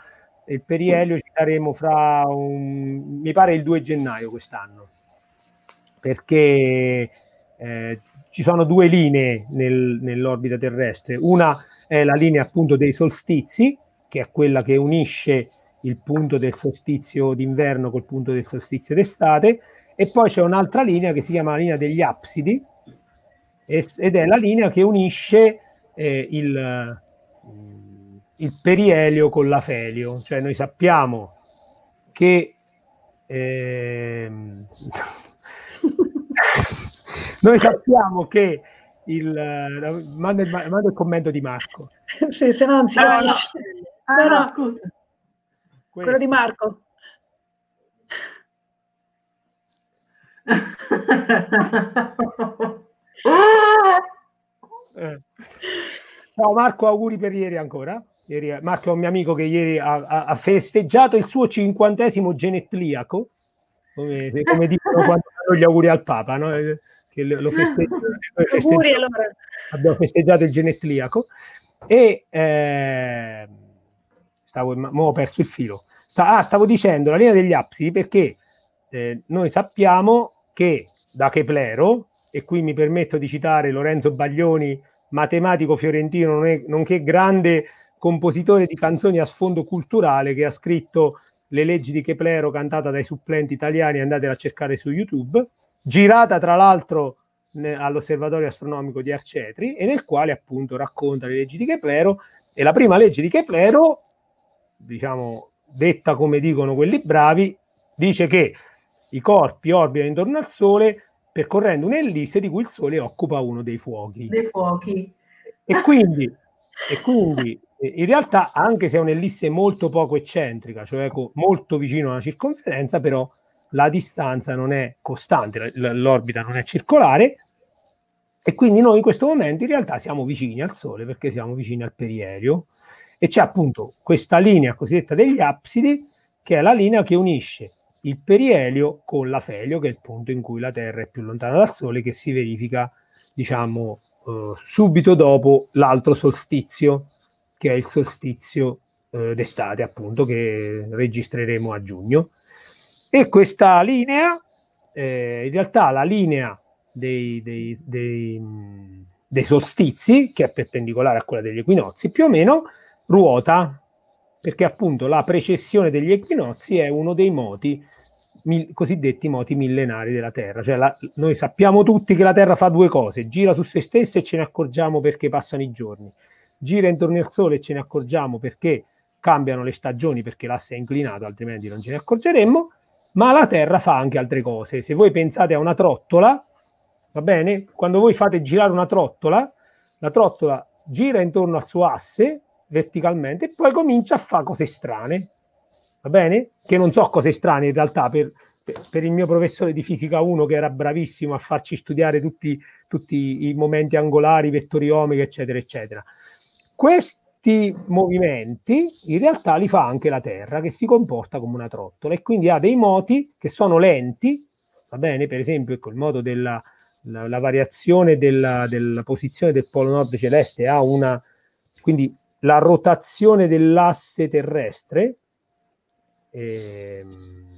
il perielio ci daremo fra un, mi pare il 2 gennaio quest'anno, perché eh, ci sono due linee nel, nell'orbita terrestre, una è la linea appunto dei solstizi, che è quella che unisce il punto del solstizio d'inverno col punto del solstizio d'estate, e poi c'è un'altra linea che si chiama la linea degli apsidi, ed è la linea che unisce eh, il, il perielio con l'afelio, cioè noi sappiamo che ehm, noi sappiamo che il manda, il manda il commento di Marco. sì, se no non si capisce. Ah, no, no, scusa. Quello di Marco. eh. Ciao Marco, auguri per ieri ancora. Ieri, Marco è un mio amico che ieri ha, ha, festeggiato il suo cinquantesimo genetriaco, come, come dicono quando fanno gli auguri al Papa, no? Eh, che lo festeggia, auguri, allora. Abbiamo festeggiato il genetriaco e eh, stavo, ma ho perso il filo. Sta, ah, stavo dicendo la linea degli apsidi perché eh, noi sappiamo che da Keplero, e qui mi permetto di citare Lorenzo Baglioni matematico fiorentino, nonché grande compositore di canzoni a sfondo culturale che ha scritto Le leggi di Keplero cantata dai supplenti italiani, andatela a cercare su YouTube, girata tra l'altro all'osservatorio astronomico di Arcetri e nel quale appunto racconta le leggi di Keplero e la prima legge di Keplero, diciamo detta come dicono quelli bravi, dice che i corpi orbitano intorno al Sole percorrendo un'ellisse di cui il Sole occupa uno dei fuochi. Dei fuochi. E quindi, e quindi in realtà, anche se è un'ellisse molto poco eccentrica, cioè molto vicino alla circonferenza, però la distanza non è costante, l'orbita non è circolare, e quindi noi in questo momento in realtà siamo vicini al Sole perché siamo vicini al perielio e c'è appunto questa linea cosiddetta degli absidi che è la linea che unisce il perielio con l'afelio, che è il punto in cui la Terra è più lontana dal Sole, che si verifica, diciamo, eh, subito dopo l'altro solstizio, che è il solstizio eh, d'estate, appunto, che registreremo a giugno. E questa linea, eh, in realtà la linea dei, dei, dei, dei solstizi, che è perpendicolare a quella degli equinozi, più o meno ruota perché appunto la precessione degli equinozi è uno dei moti mil, cosiddetti moti millenari della Terra. Cioè la, noi sappiamo tutti che la Terra fa due cose, gira su se stessa e ce ne accorgiamo perché passano i giorni, gira intorno al Sole e ce ne accorgiamo perché cambiano le stagioni perché l'asse è inclinato, altrimenti non ce ne accorgeremmo, ma la Terra fa anche altre cose. Se voi pensate a una trottola, va bene? Quando voi fate girare una trottola, la trottola gira intorno al suo asse verticalmente e poi comincia a fare cose strane, va bene? Che non so cose strane in realtà per, per il mio professore di fisica 1 che era bravissimo a farci studiare tutti, tutti i momenti angolari, vettori omiche, eccetera, eccetera. Questi movimenti in realtà li fa anche la Terra che si comporta come una trottola e quindi ha dei moti che sono lenti, va bene? Per esempio, ecco, il modo della la, la variazione della, della posizione del polo nord celeste ha una quindi la rotazione dell'asse terrestre ehm,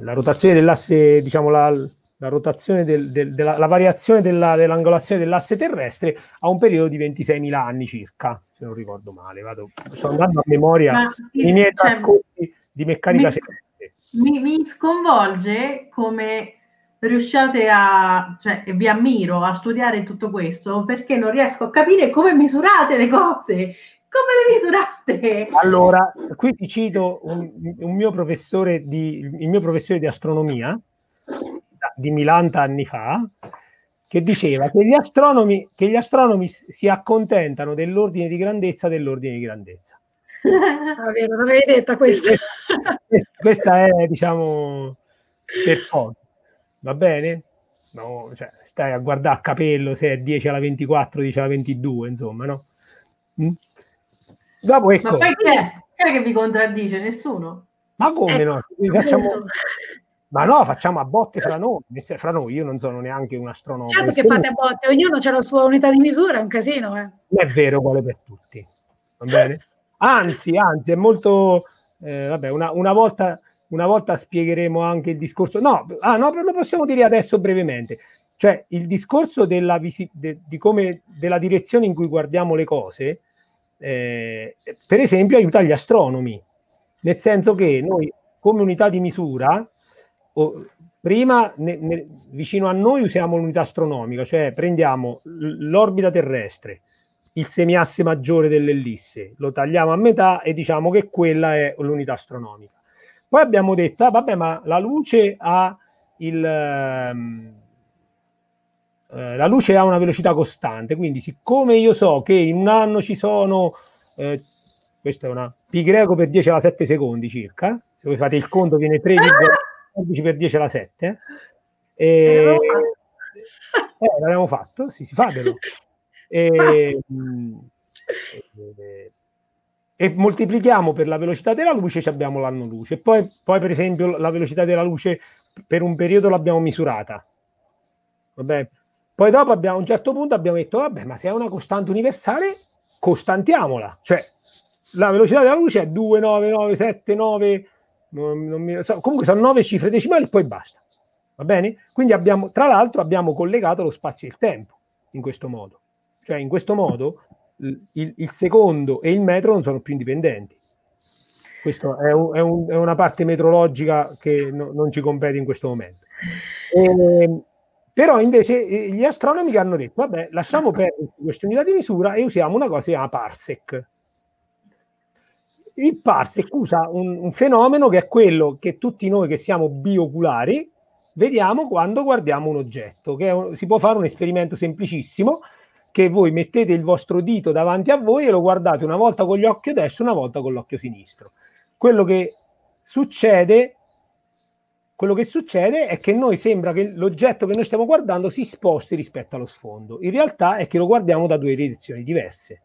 la rotazione dell'asse, diciamo la, la rotazione del, del, della la variazione della, dell'angolazione dell'asse terrestre a un periodo di 26.000 anni circa, se non ricordo male. Vado, sto andando a memoria Ma, i miei cioè, racconti di meccanica mi, mi, mi sconvolge come riusciate a, cioè, vi ammiro a studiare tutto questo perché non riesco a capire come misurate le cose. Come le misurate? Allora, qui ti cito un, un mio professore di, il mio professore di astronomia di Milanta anni fa, che diceva che gli astronomi, che gli astronomi si accontentano dell'ordine di grandezza dell'ordine di grandezza. Ah, vero, non avevi detto questo. Questa è, diciamo, per forza. Va bene? No, cioè, stai a guardare a capello se è 10 alla 24, 10 alla 22, insomma, no? Mm? Dopo, ecco. Ma poi chi è? chi è che vi contraddice? Nessuno? Ma come ecco. no? Facciamo... Ma no, facciamo a botte fra noi, fra noi, io non sono neanche un astronomo. Certo che fate a botte, ognuno ha la sua unità di misura, è un casino. Eh. Non è vero, uguale per tutti. Va bene? Anzi, anzi, è molto... Eh, vabbè, una, una, volta, una volta spiegheremo anche il discorso. No, ah, no, lo possiamo dire adesso brevemente. Cioè, il discorso della, visi- de- di come, della direzione in cui guardiamo le cose, eh, per esempio, aiuta gli astronomi, nel senso che noi, come unità di misura, o, prima ne, ne, vicino a noi usiamo l'unità astronomica, cioè prendiamo l'orbita terrestre, il semiasse maggiore dell'ellisse, lo tagliamo a metà e diciamo che quella è l'unità astronomica. Poi abbiamo detto, ah, vabbè, ma la luce ha il... Um, la luce ha una velocità costante, quindi siccome io so che in un anno ci sono, eh, questa è una pi greco per 10 alla 7 secondi circa, se voi fate il conto viene 3,14 per 10 alla 7, e, eh, l'abbiamo fatto, sì, si fa però. E, e, e moltiplichiamo per la velocità della luce ci abbiamo l'anno luce. Poi, poi, per esempio, la velocità della luce per un periodo l'abbiamo misurata. Vabbè. Poi dopo abbiamo, a un certo punto abbiamo detto, vabbè, ma se è una costante universale, costantiamola. Cioè, la velocità della luce è 29979, non, non mi, so, comunque sono 9 cifre decimali e poi basta. Va bene? Quindi abbiamo, tra l'altro, abbiamo collegato lo spazio e il tempo in questo modo. Cioè, in questo modo il, il, secondo e il metro non sono più indipendenti. Questa è, un, è, un, è, una parte metrologica che no, non ci compete in questo momento. E, ehm, però invece eh, gli astronomi hanno detto, vabbè, lasciamo perdere queste unità di misura e usiamo una cosa che si chiama parsec. Il parsec usa un, un fenomeno che è quello che tutti noi che siamo bioculari vediamo quando guardiamo un oggetto, che un, si può fare un esperimento semplicissimo, che voi mettete il vostro dito davanti a voi e lo guardate una volta con gli occhi destro, una volta con l'occhio sinistro. Quello che succede, quello che succede è che noi sembra che l'oggetto che noi stiamo guardando si sposti rispetto allo sfondo. In realtà è che lo guardiamo da due direzioni diverse.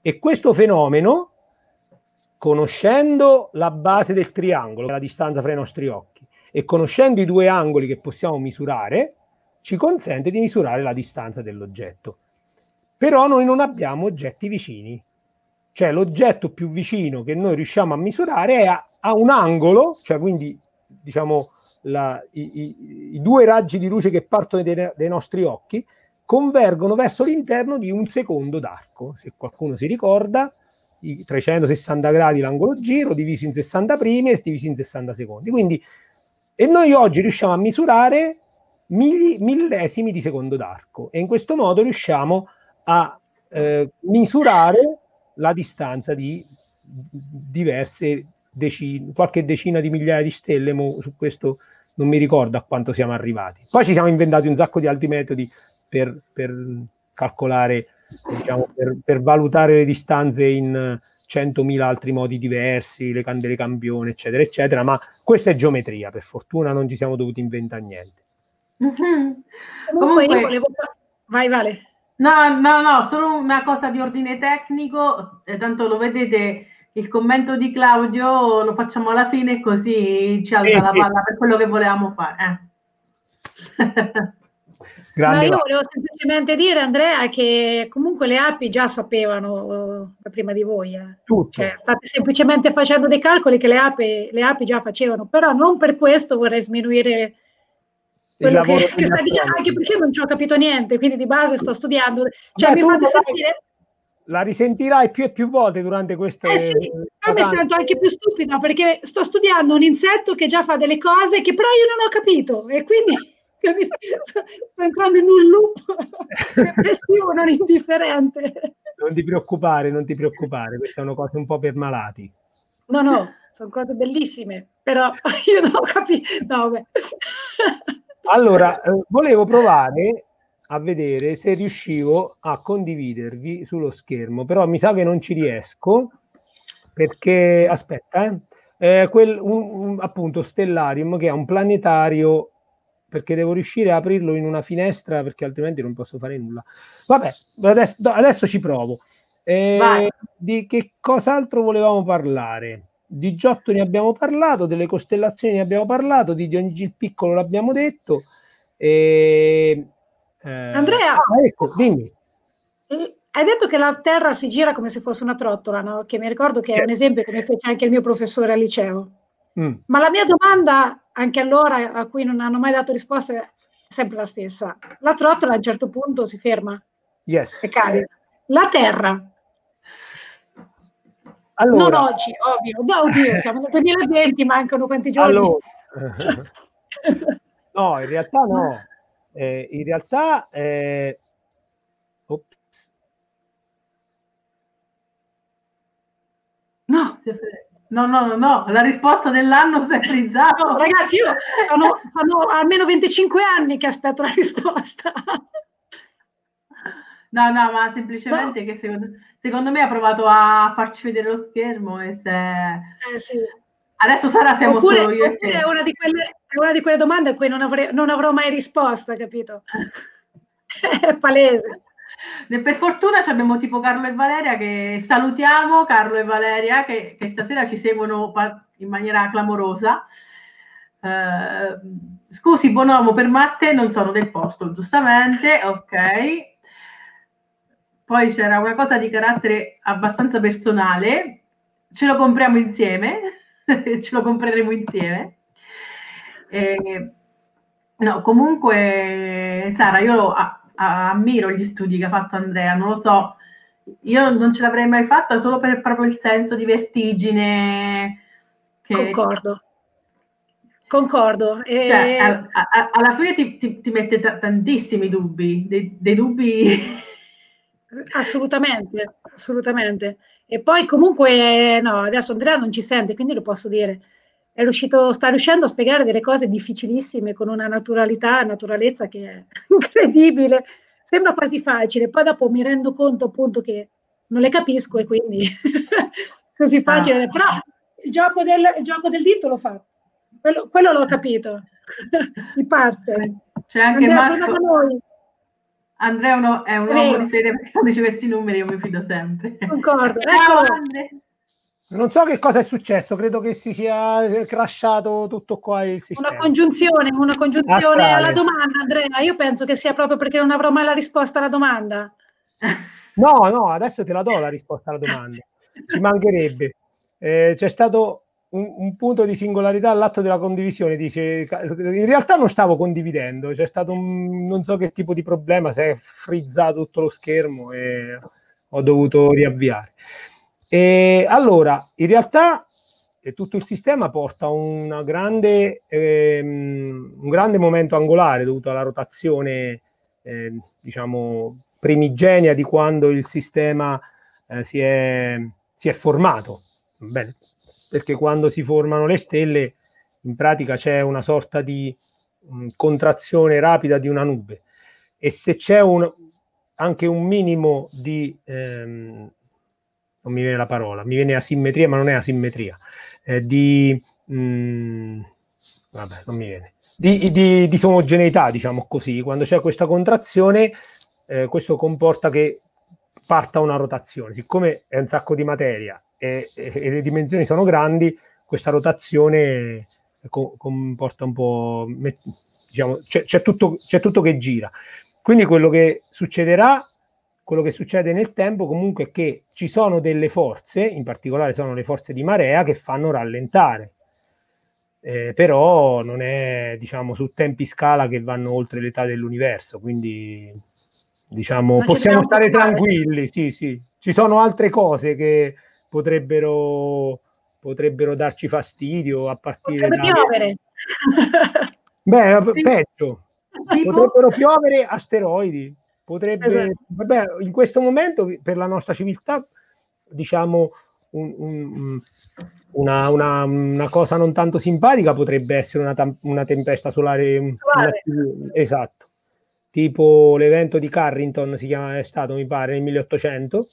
E questo fenomeno, conoscendo la base del triangolo, la distanza fra i nostri occhi, e conoscendo i due angoli che possiamo misurare, ci consente di misurare la distanza dell'oggetto. Però noi non abbiamo oggetti vicini. Cioè l'oggetto più vicino che noi riusciamo a misurare è a, a un angolo, cioè quindi diciamo la, i, i, i, due raggi di luce che partono dei, dei nostri occhi convergono verso l'interno di un secondo d'arco. Se qualcuno si ricorda, i 360 gradi l'angolo giro, diviso in 60 primi e diviso in 60 secondi. Quindi, e noi oggi riusciamo a misurare millesimi di secondo d'arco e in questo modo riusciamo a eh, misurare la distanza di diverse decine, qualche decina di migliaia di stelle, mo su questo non mi ricordo a quanto siamo arrivati. Poi ci siamo inventati un sacco di altri metodi per, per calcolare, diciamo, per, per, valutare le distanze in 100.000 altri modi diversi, le candele campione, eccetera, eccetera, ma questa è geometria, per fortuna non ci siamo dovuti inventare niente. Mm-hmm. Comunque, io volevo... Vai, Vale. No, no, no, solo una cosa di ordine tecnico, eh, tanto lo vedete il commento di Claudio lo facciamo alla fine così ci alza eh, la palla per quello che volevamo fare. Eh. No, io volevo semplicemente dire, Andrea, che comunque le api già sapevano uh, prima di voi. Eh. Cioè, state semplicemente facendo dei calcoli che le api, le api già facevano, però non per questo vorrei sminuire quello che, che sta dicendo, anche perché io non ci ho capito niente, quindi di base sto studiando. Cioè, Beh, mi fate sentire la risentirai più e più volte durante queste... Eh sì, io mi sento anche più stupida perché sto studiando un insetto che già fa delle cose che però io non ho capito e quindi sto, sto entrando in un loop depressivo non indifferente. Non ti preoccupare, non ti preoccupare, queste sono cose un po' per malati. No, no, sono cose bellissime, però io non ho capito. No, allora, eh, volevo provare a vedere se riuscivo a condividervi sullo schermo, però mi sa che non ci riesco perché aspetta, eh, eh quel, un, un, appunto Stellarium che è un planetario perché devo riuscire a aprirlo in una finestra perché altrimenti non posso fare nulla. Vabbè, adesso, adesso ci provo. Eh, di che cos'altro volevamo parlare? Di Giotto ne abbiamo parlato, delle costellazioni ne abbiamo parlato, di Dionigi il Piccolo l'abbiamo detto. E eh, Andrea, ah, ecco, dimmi. Hai detto che la Terra si gira come se fosse una trottola, no? Che mi ricordo che è un esempio che mi fece anche il mio professore al liceo. Mm. Ma la mia domanda, anche allora, a cui non hanno mai dato risposta, è sempre la stessa. La trottola a un certo punto si ferma. Yes. E cade. La Terra. Allora. Non oggi, ovvio. No, oddio, siamo nel 2020, mancano quanti giorni? Allora. no, in realtà no. Eh, in realtà, eh, no, no, no, no, no, la risposta dell'anno si è frizzata. No, ragazzi, io sono, sono almeno 25 anni che aspetto la risposta. No, no, ma semplicemente no. che secondo, secondo, me ha provato a farci vedere lo schermo e se... Eh, sì. Adesso Sara siamo oppure, solo io e te. È una, di quelle, è una di quelle domande a cui non, avrei, non avrò mai risposta, capito? è palese. Per fortuna abbiamo tipo Carlo e Valeria che salutiamo, Carlo e Valeria, che, che stasera ci seguono in maniera clamorosa. Uh, scusi, Bonomo, per Matte non sono del posto, giustamente, ok. Poi c'era una cosa di carattere abbastanza personale, ce lo compriamo insieme. ce lo compreremo insieme. E, no, comunque, Sara, io a, a, ammiro gli studi che ha fatto Andrea, non lo so, io non ce l'avrei mai fatta solo per proprio il senso di vertigine. Che... Concordo. Concordo. E... Cioè, a, a, alla fine ti, ti, ti mette t- tantissimi dubbi, dei, dei dubbi. Assolutamente, assolutamente. E poi comunque, no, adesso Andrea non ci sente, quindi lo posso dire. È riuscito, sta riuscendo a spiegare delle cose difficilissime con una naturalità, naturalezza che è incredibile. Sembra quasi facile, poi dopo mi rendo conto appunto che non le capisco e quindi così facile. Ah. Però il gioco, del, il gioco del dito l'ho fatto, quello, quello l'ho capito, di parte. C'è anche Andrea, Marco... Andrea è, uno, è un uomo di fede perché quando ci messi i numeri io mi fido sempre. Concordo. Ciao Andre. Non so che cosa è successo, credo che si sia crashato tutto qua il sistema. Una congiunzione, una congiunzione Astrale. alla domanda, Andrea. Io penso che sia proprio perché non avrò mai la risposta alla domanda. No, no, adesso te la do la risposta alla domanda. Ci mancherebbe. Eh, c'è stato un, un, punto di singolarità all'atto della condivisione. Dice, in realtà non stavo condividendo, c'è stato un non so che tipo di problema, si è frizzato tutto lo schermo e ho dovuto riavviare. E allora, in realtà tutto il sistema porta grande, ehm, un grande momento angolare dovuto alla rotazione, eh, diciamo, primigenia di quando il sistema eh, si, è, si, è, formato. Bene. Perché quando si formano le stelle, in pratica c'è una sorta di mh, mm, contrazione rapida di una nube. E se c'è un, anche un minimo di... Ehm, non mi viene la parola, mi viene asimmetria, ma non è asimmetria, eh, di... Mh, mm, vabbè, non mi viene di, di disomogeneità, diciamo così. Quando c'è questa contrazione, eh, questo comporta che parta una rotazione. Siccome è un sacco di materia e, e, e le dimensioni sono grandi, questa rotazione co- comporta un po'... Diciamo, c'è, c'è, tutto, c'è tutto che gira. Quindi quello che succederà, quello che succede nel tempo comunque è che ci sono delle forze, in particolare sono le forze di marea, che fanno rallentare eh, però non è diciamo su tempi scala che vanno oltre l'età dell'universo, quindi diciamo possiamo stare tranquilli, sì, sì. Ci sono altre cose che potrebbero, potrebbero darci fastidio a partire Potrebbe da... piovere. Beh, peggio. Potrebbero piovere asteroidi. Potrebbe, esatto. vabbè, in questo momento per la nostra civiltà, diciamo, un, un, una, una, una, cosa non tanto simpatica potrebbe essere una, una tempesta solare. Una, esatto. Tipo l'evento di Carrington si chiama, è stato, mi pare, nel 1800,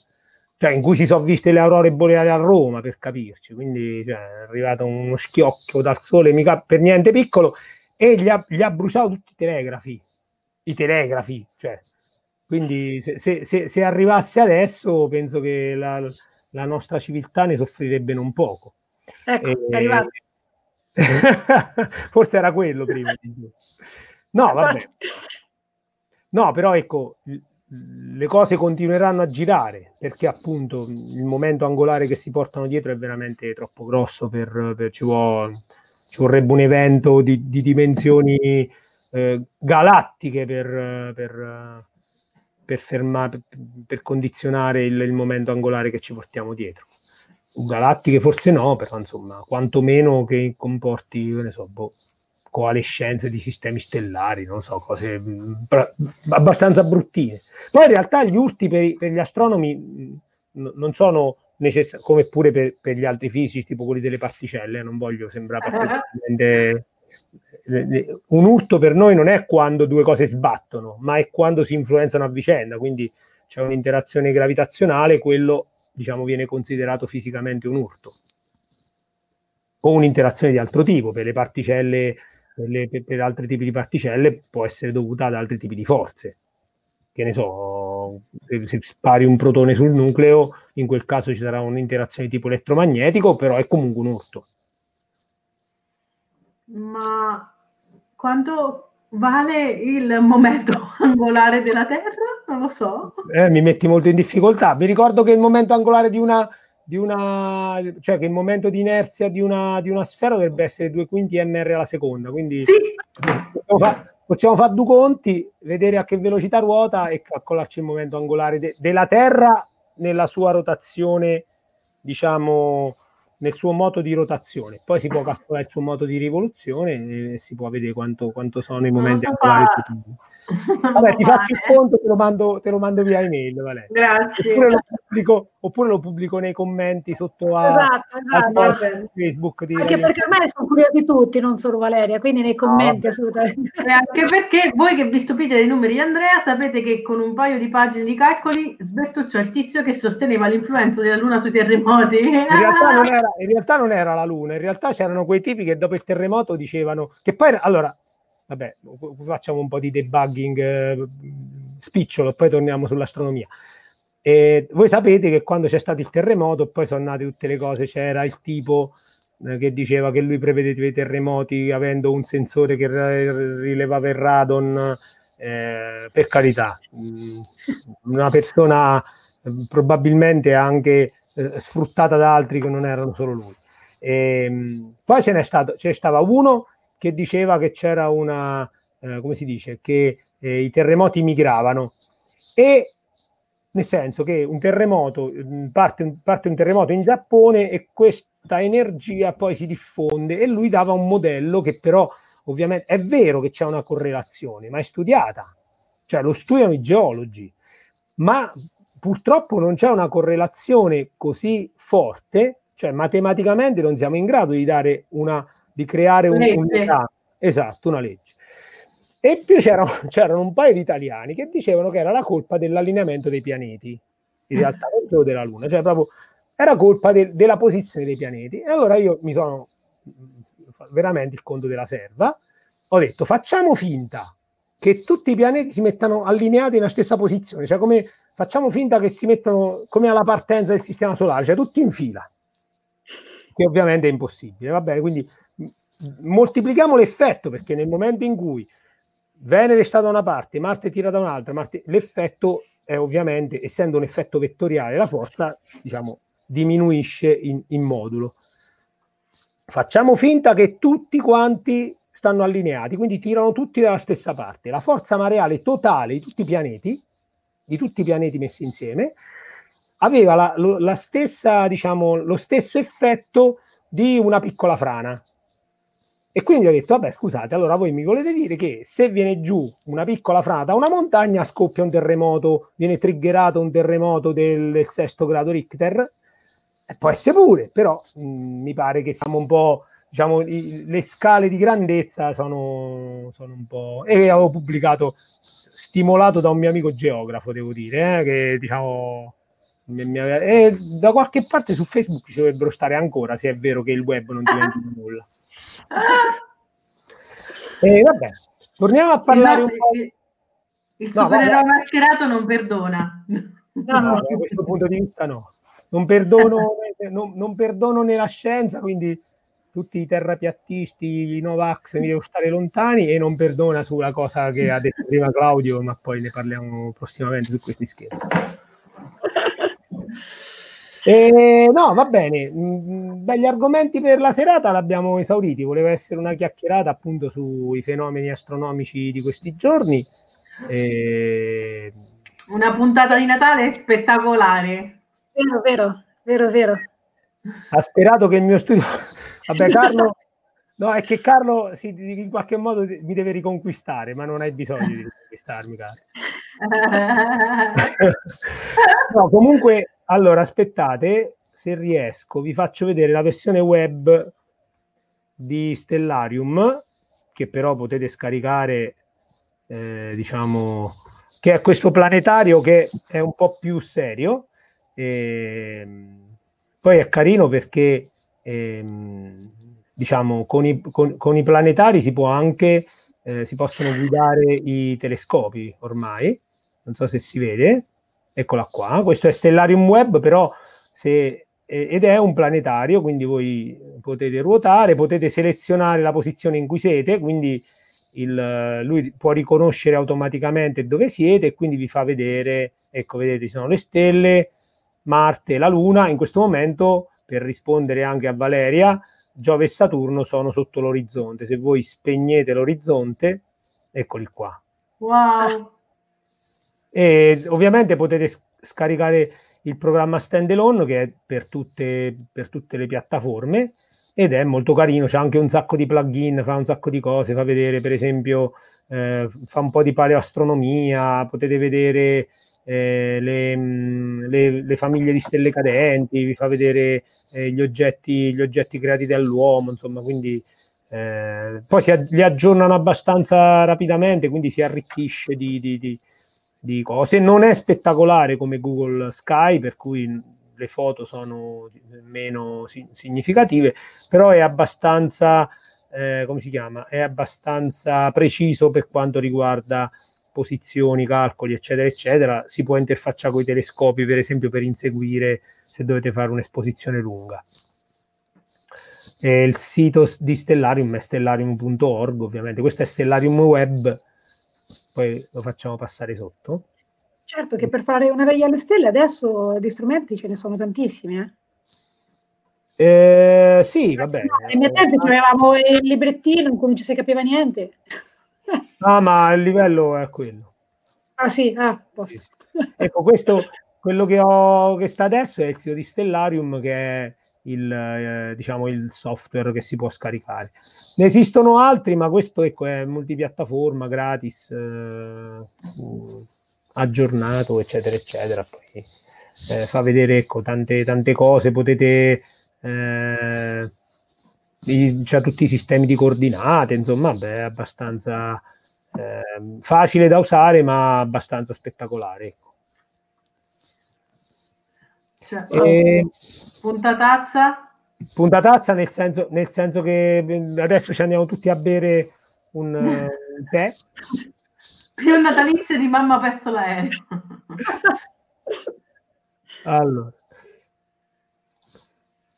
cioè in cui si sono viste le aurore boreali a Roma, per capirci. Quindi cioè, è arrivato uno schiocchio dal sole, mica per niente piccolo, e gli ha, gli ha bruciato tutti i telegrafi. I telegrafi, cioè. Quindi se, se, se, se arrivasse adesso, penso che la, la nostra civiltà ne soffrirebbe non poco. Ecco, e... è arrivato. Forse era quello prima. No, vabbè. No, però ecco, le cose continueranno a girare perché appunto il momento angolare che si portano dietro è veramente troppo grosso per, per ci, vuole, ci, vorrebbe un evento di, di dimensioni eh, galattiche per, per, per fermare, per condizionare il, il momento angolare che ci portiamo dietro. Galattiche forse no, però insomma, quantomeno che comporti, ne so, boh, coalescenze di sistemi stellari, non so, cose pra- abbastanza bruttine. Poi in realtà gli urti per, per gli astronomi n- non sono necessari, come pure per, per, gli altri fisici, tipo quelli delle particelle, non voglio sembrare particolarmente... Un urto per noi non è quando due cose sbattono, ma è quando si influenzano a vicenda, quindi c'è un'interazione gravitazionale, quello diciamo, viene considerato fisicamente un urto o un'interazione di altro tipo per le particelle per, le, per, per, altri tipi di particelle può essere dovuta ad altri tipi di forze che ne so se, se spari un protone sul nucleo in quel caso ci sarà un'interazione di tipo elettromagnetico però è comunque un urto ma quanto vale il momento angolare della Terra? Non lo so. Eh, mi metti molto in difficoltà. Mi ricordo che il momento angolare di una, di una cioè che il momento di inerzia di una, di una sfera dovrebbe essere 2 quinti mr alla seconda. Quindi sì. possiamo, fa, possiamo fare due conti, vedere a che velocità ruota e calcolarci il momento angolare de, della Terra nella sua rotazione, diciamo nel suo moto di rotazione. Poi si può calcolare il suo moto di rivoluzione e si può vedere quanto, quanto sono i momenti angolari Vabbè, ti faccio il conto, te lo mando, te lo mando via email, Valeria. Grazie. Oppure lo, pubblico, oppure lo pubblico nei commenti sotto a, esatto, esatto. Facebook. Di anche perché ormai sono curiosi tutti, non solo Valeria, quindi nei commenti no, assolutamente. E anche perché voi che vi stupite dei numeri di Andrea, sapete che con un paio di pagine di calcoli sbertuccia il tizio che sosteneva l'influenza della Luna sui terremoti. In realtà, non era, in realtà non era la Luna, in realtà c'erano quei tipi che dopo il terremoto dicevano che poi, allora, vabbè, facciamo un po' di debugging eh, spicciolo, poi torniamo sull'astronomia. E voi sapete che quando c'è stato il terremoto, poi sono nate tutte le cose, c'era il tipo eh, che diceva che lui prevedeva i terremoti avendo un sensore che rilevava il radon, eh, per carità, mm, una persona eh, probabilmente anche eh, sfruttata da altri che non erano solo lui. E, ehm, poi ce n'è stato, c'è stava uno che diceva che c'era una, eh, come si dice, che eh, i terremoti migravano. E nel senso che un terremoto, parte, parte un terremoto in Giappone e questa energia poi si diffonde e lui dava un modello che però ovviamente è vero che c'è una correlazione, ma è studiata, cioè lo studiano i geologi, ma purtroppo non c'è una correlazione così forte, cioè matematicamente non siamo in grado di dare una, di creare un, un'età. Esatto, una legge. E più c'erano, c'erano un paio di italiani che dicevano che era la colpa dell'allineamento dei pianeti, in realtà non solo della Luna, cioè proprio era colpa de, della posizione dei pianeti. E allora io mi sono veramente il conto della serva, ho detto facciamo finta che tutti i pianeti si mettano allineati nella stessa posizione, cioè come facciamo finta che si mettono come alla partenza del sistema solare, cioè tutti in fila, che ovviamente è impossibile, va bene? Quindi moltiplichiamo l'effetto perché nel momento in cui Venere sta da una parte, Marte tira da un'altra, Marte, l'effetto è ovviamente, essendo un effetto vettoriale, la forza, diciamo, diminuisce in, in modulo. Facciamo finta che tutti quanti stanno allineati, quindi tirano tutti dalla stessa parte. La forza mareale totale di tutti i pianeti, di tutti i pianeti messi insieme, aveva la, la stessa, diciamo, lo stesso effetto di una piccola frana. E quindi ho detto, vabbè, scusate, allora voi mi volete dire che se viene giù una piccola frana da una montagna, scoppia un terremoto, viene triggerato un terremoto del, del sesto grado Richter? E può essere pure, però mh, mi pare che siamo un po', diciamo, i, le scale di grandezza sono, sono, un po'... E avevo pubblicato, stimolato da un mio amico geografo, devo dire, eh, che diciamo... E da qualche parte su Facebook ci dovrebbero stare ancora, se è vero che il web non diventa nulla. E vabbè, torniamo a parlare il, un po'. Il supereroe no, mascherato non perdona. No, no, da questo punto di vista no. Non perdono, non, non perdono nella scienza, quindi tutti i terrapiattisti, i Novax mi devo stare lontani e non perdona sulla cosa che ha detto prima Claudio, ma poi ne parliamo prossimamente su questi scherzi. E, no, va bene. Mm, Beh, gli argomenti per la serata l'abbiamo esauriti. Voleva essere una chiacchierata appunto sui fenomeni astronomici di questi giorni. E... Una puntata di Natale spettacolare. Vero, vero, vero, vero. Ha sperato che il mio studio... Vabbè, Carlo... No, è che Carlo si, in qualche modo mi deve riconquistare, ma non hai bisogno di riconquistarmi, Carlo. no, comunque allora, aspettate, se riesco, vi faccio vedere la versione web di Stellarium, che però potete scaricare, eh, diciamo, che è questo planetario che è un po' più serio. E, ehm, poi è carino perché, ehm, diciamo, con i, con, con i, planetari si può anche, eh, si possono guidare i telescopi ormai, non so se si vede, eccola qua, questo è Stellarium Web, però se, ed è un planetario, quindi voi potete ruotare, potete selezionare la posizione in cui siete, quindi il, lui può riconoscere automaticamente dove siete e quindi vi fa vedere, ecco vedete ci sono le stelle, Marte, la Luna, in questo momento per rispondere anche a Valeria, Giove e Saturno sono sotto l'orizzonte, se voi spegnete l'orizzonte, eccoli qua. Wow! E ovviamente potete scaricare il programma standalone che è per tutte, per tutte le piattaforme ed è molto carino, c'è anche un sacco di plugin, fa un sacco di cose, fa vedere per esempio, eh, fa un po' di paleoastronomia, potete vedere eh, le, le, le, famiglie di stelle cadenti, vi fa vedere eh, gli, oggetti, gli oggetti creati dall'uomo, insomma, quindi eh, poi si, li aggiornano abbastanza rapidamente, quindi si arricchisce di, di, di di cose. Non è spettacolare come Google Sky, per cui le foto sono meno significative, però è abbastanza, eh, come si chiama? È abbastanza preciso per quanto riguarda posizioni, calcoli, eccetera, eccetera. Si può interfacciare con i telescopi, per esempio, per inseguire se dovete fare un'esposizione lunga. E il sito di Stellarium è stellarium.org, ovviamente. Questo è Stellarium Web poi lo facciamo passare sotto. Certo che per fare una veglia alle stelle adesso di strumenti ce ne sono tantissimi. Eh? Eh, sì, va bene. No, ai miei tempi avevamo il librettino in cui non ci si capiva niente. Ah, ma il livello è quello. Ah sì, ah, sì. Ecco, questo, quello che, ho, che sta adesso è il sito di Stellarium che è il, eh, diciamo, il software che si può scaricare. Ne esistono altri, ma questo ecco, è multipiattaforma, gratis. Eh, aggiornato, eccetera, eccetera. Poi eh, fa vedere ecco, tante, tante cose, potete... Eh, c'ha tutti i sistemi di coordinate, insomma, beh, è abbastanza eh, facile da usare, ma abbastanza spettacolare. Cioè, e... puntatazza? Puntatazza nel senso, nel senso che adesso ci andiamo tutti a bere un uh, tè. Più natalizio di mamma perso l'aereo. allora.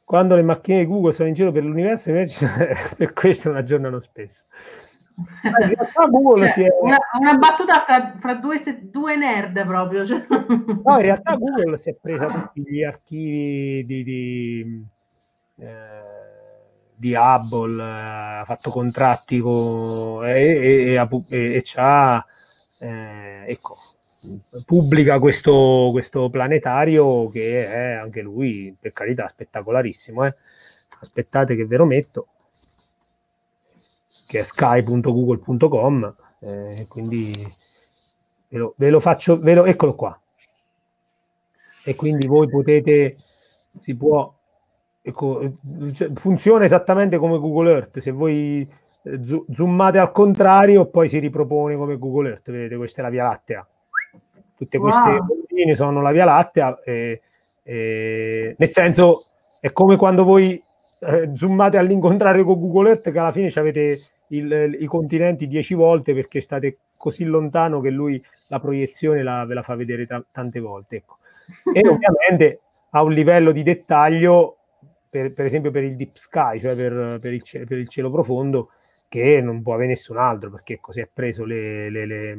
Quando le macchine di Google sono in giro per l'universo, invece per questo non aggiornano spesso. Cioè, è... una, una, battuta fra, fra due, due, nerd proprio. Cioè. No, in realtà Google si è presa tutti gli archivi di, di, eh, di Hubble, eh, ha fatto contratti con, e, e, e, e c'ha, eh, ecco, pubblica questo, questo, planetario che è anche lui, per carità, spettacolarissimo. Eh. Aspettate che ve lo metto che è sky.google.com, eh, quindi ve lo, ve lo faccio, ve lo, eccolo qua. E quindi voi potete, si può, ecco, cioè, funziona esattamente come Google Earth, se voi eh, zoomate al contrario poi si ripropone come Google Earth, vedete questa è la Via Lattea, tutte queste wow. sono la Via Lattea, e, e, nel senso è come quando voi eh, zoomate all'incontrario con Google Earth che alla fine avete il, i continenti dieci volte perché state così lontano che lui la proiezione la, ve la fa vedere t- tante volte. Ecco. E ovviamente ha un livello di dettaglio, per, per esempio per il deep sky, cioè per, per, il, per, il, cielo profondo, che non può avere nessun altro perché così ha preso le, le, le,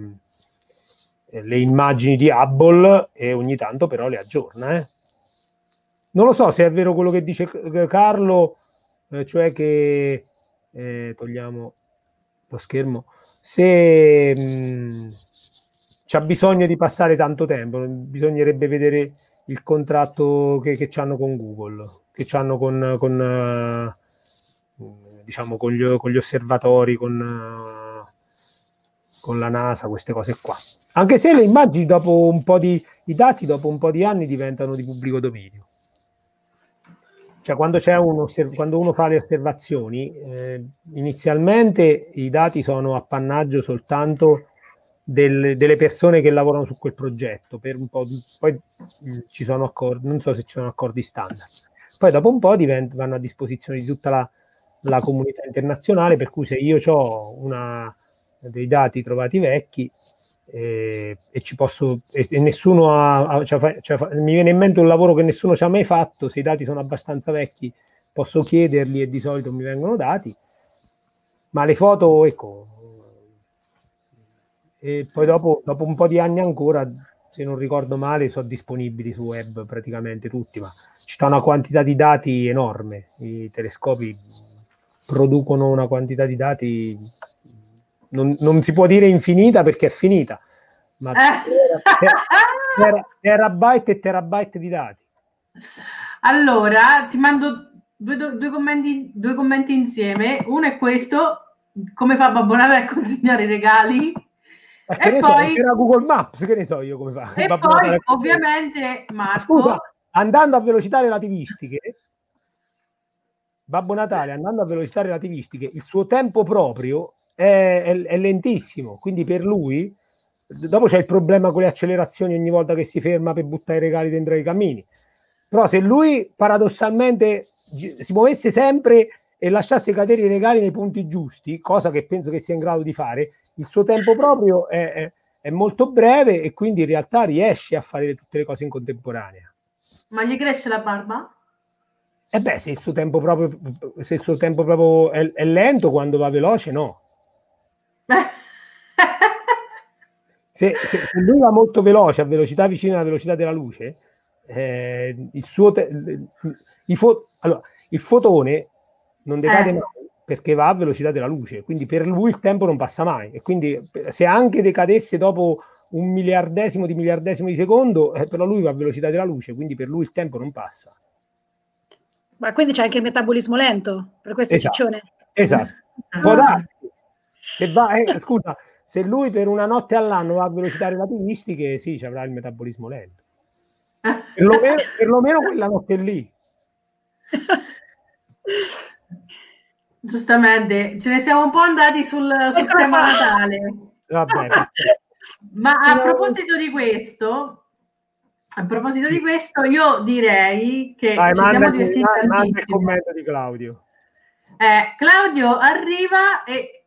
le, immagini di Hubble e ogni tanto però le aggiorna. Eh. Non lo so se è vero quello che dice Carlo, eh, cioè che eh, togliamo lo schermo, se mh, c'ha bisogno di passare tanto tempo, bisognerebbe vedere il contratto che, che hanno con Google, che hanno con, con uh, diciamo con gli, con gli, osservatori, con, uh, con la NASA, queste cose qua. Anche se le immagini dopo un po' di i dati dopo un po' di anni diventano di pubblico dominio. Cioè, quando, un osserv- quando uno fa le osservazioni, eh, inizialmente i dati sono appannaggio soltanto del, delle persone che lavorano su quel progetto, per un po', poi mh, ci sono accordi, non so se ci sono accordi standard. Poi dopo un po' divent- vanno a disposizione di tutta la, la comunità internazionale, per cui se io ho una, dei dati trovati vecchi, e, e, posso e, e nessuno ha, cioè, cioè, mi viene in mente un lavoro che nessuno ci ha mai fatto se i dati sono abbastanza vecchi posso chiederli e di solito mi vengono dati ma le foto ecco e poi dopo, dopo un po' di anni ancora se non ricordo male sono disponibili su web praticamente tutti ma ci sta una quantità di dati enorme i telescopi producono una quantità di dati non, non, si può dire infinita perché è finita, ma eh. terabyte e terabyte di dati. Allora, ti mando due, due, commenti, due commenti insieme. Uno è questo, come fa Babbo Natale a consegnare i regali? Ma e poi so, era Google Maps, che ne so io come fa. E Babbo poi, Natale. ovviamente, Marco... Scusa, andando a velocità relativistiche, Babbo Natale, andando a velocità relativistiche, il suo tempo proprio è, è, è lentissimo, quindi per lui dopo c'è il problema con le accelerazioni ogni volta che si ferma per buttare i regali dentro i cammini. Però se lui paradossalmente si muovesse sempre e lasciasse cadere i regali nei punti giusti, cosa che penso che sia in grado di fare, il suo tempo proprio è, è, è molto breve e quindi in realtà riesce a fare tutte le cose in contemporanea. Ma gli cresce la barba? Eh beh, se il suo tempo proprio, se il suo tempo proprio è, è lento, quando va veloce, no. se, se, lui va molto veloce, a velocità vicina alla velocità della luce, eh, il, suo te- il, fo- allora, il fotone non decade eh. mai perché va a velocità della luce, quindi per lui il tempo non passa mai. E quindi se anche decadesse dopo un miliardesimo di miliardesimo di secondo, eh, però lui va a velocità della luce, quindi per lui il tempo non passa. Ma quindi c'è anche il metabolismo lento, per questo esatto. ciccione. Esatto, può darsi, se va, eh, scusa, se lui per una notte all'anno va a velocità relativistiche, sì, ci avrà il metabolismo lento. Perlomeno, perlomeno quella notte lì. Giustamente, ce ne siamo un po' andati sul, sul tema Natale. Vabbè. Ma a proposito di questo, a proposito di questo, io direi che Vai, ci siamo manda, divertiti manda il commento di Claudio. Eh, Claudio arriva e,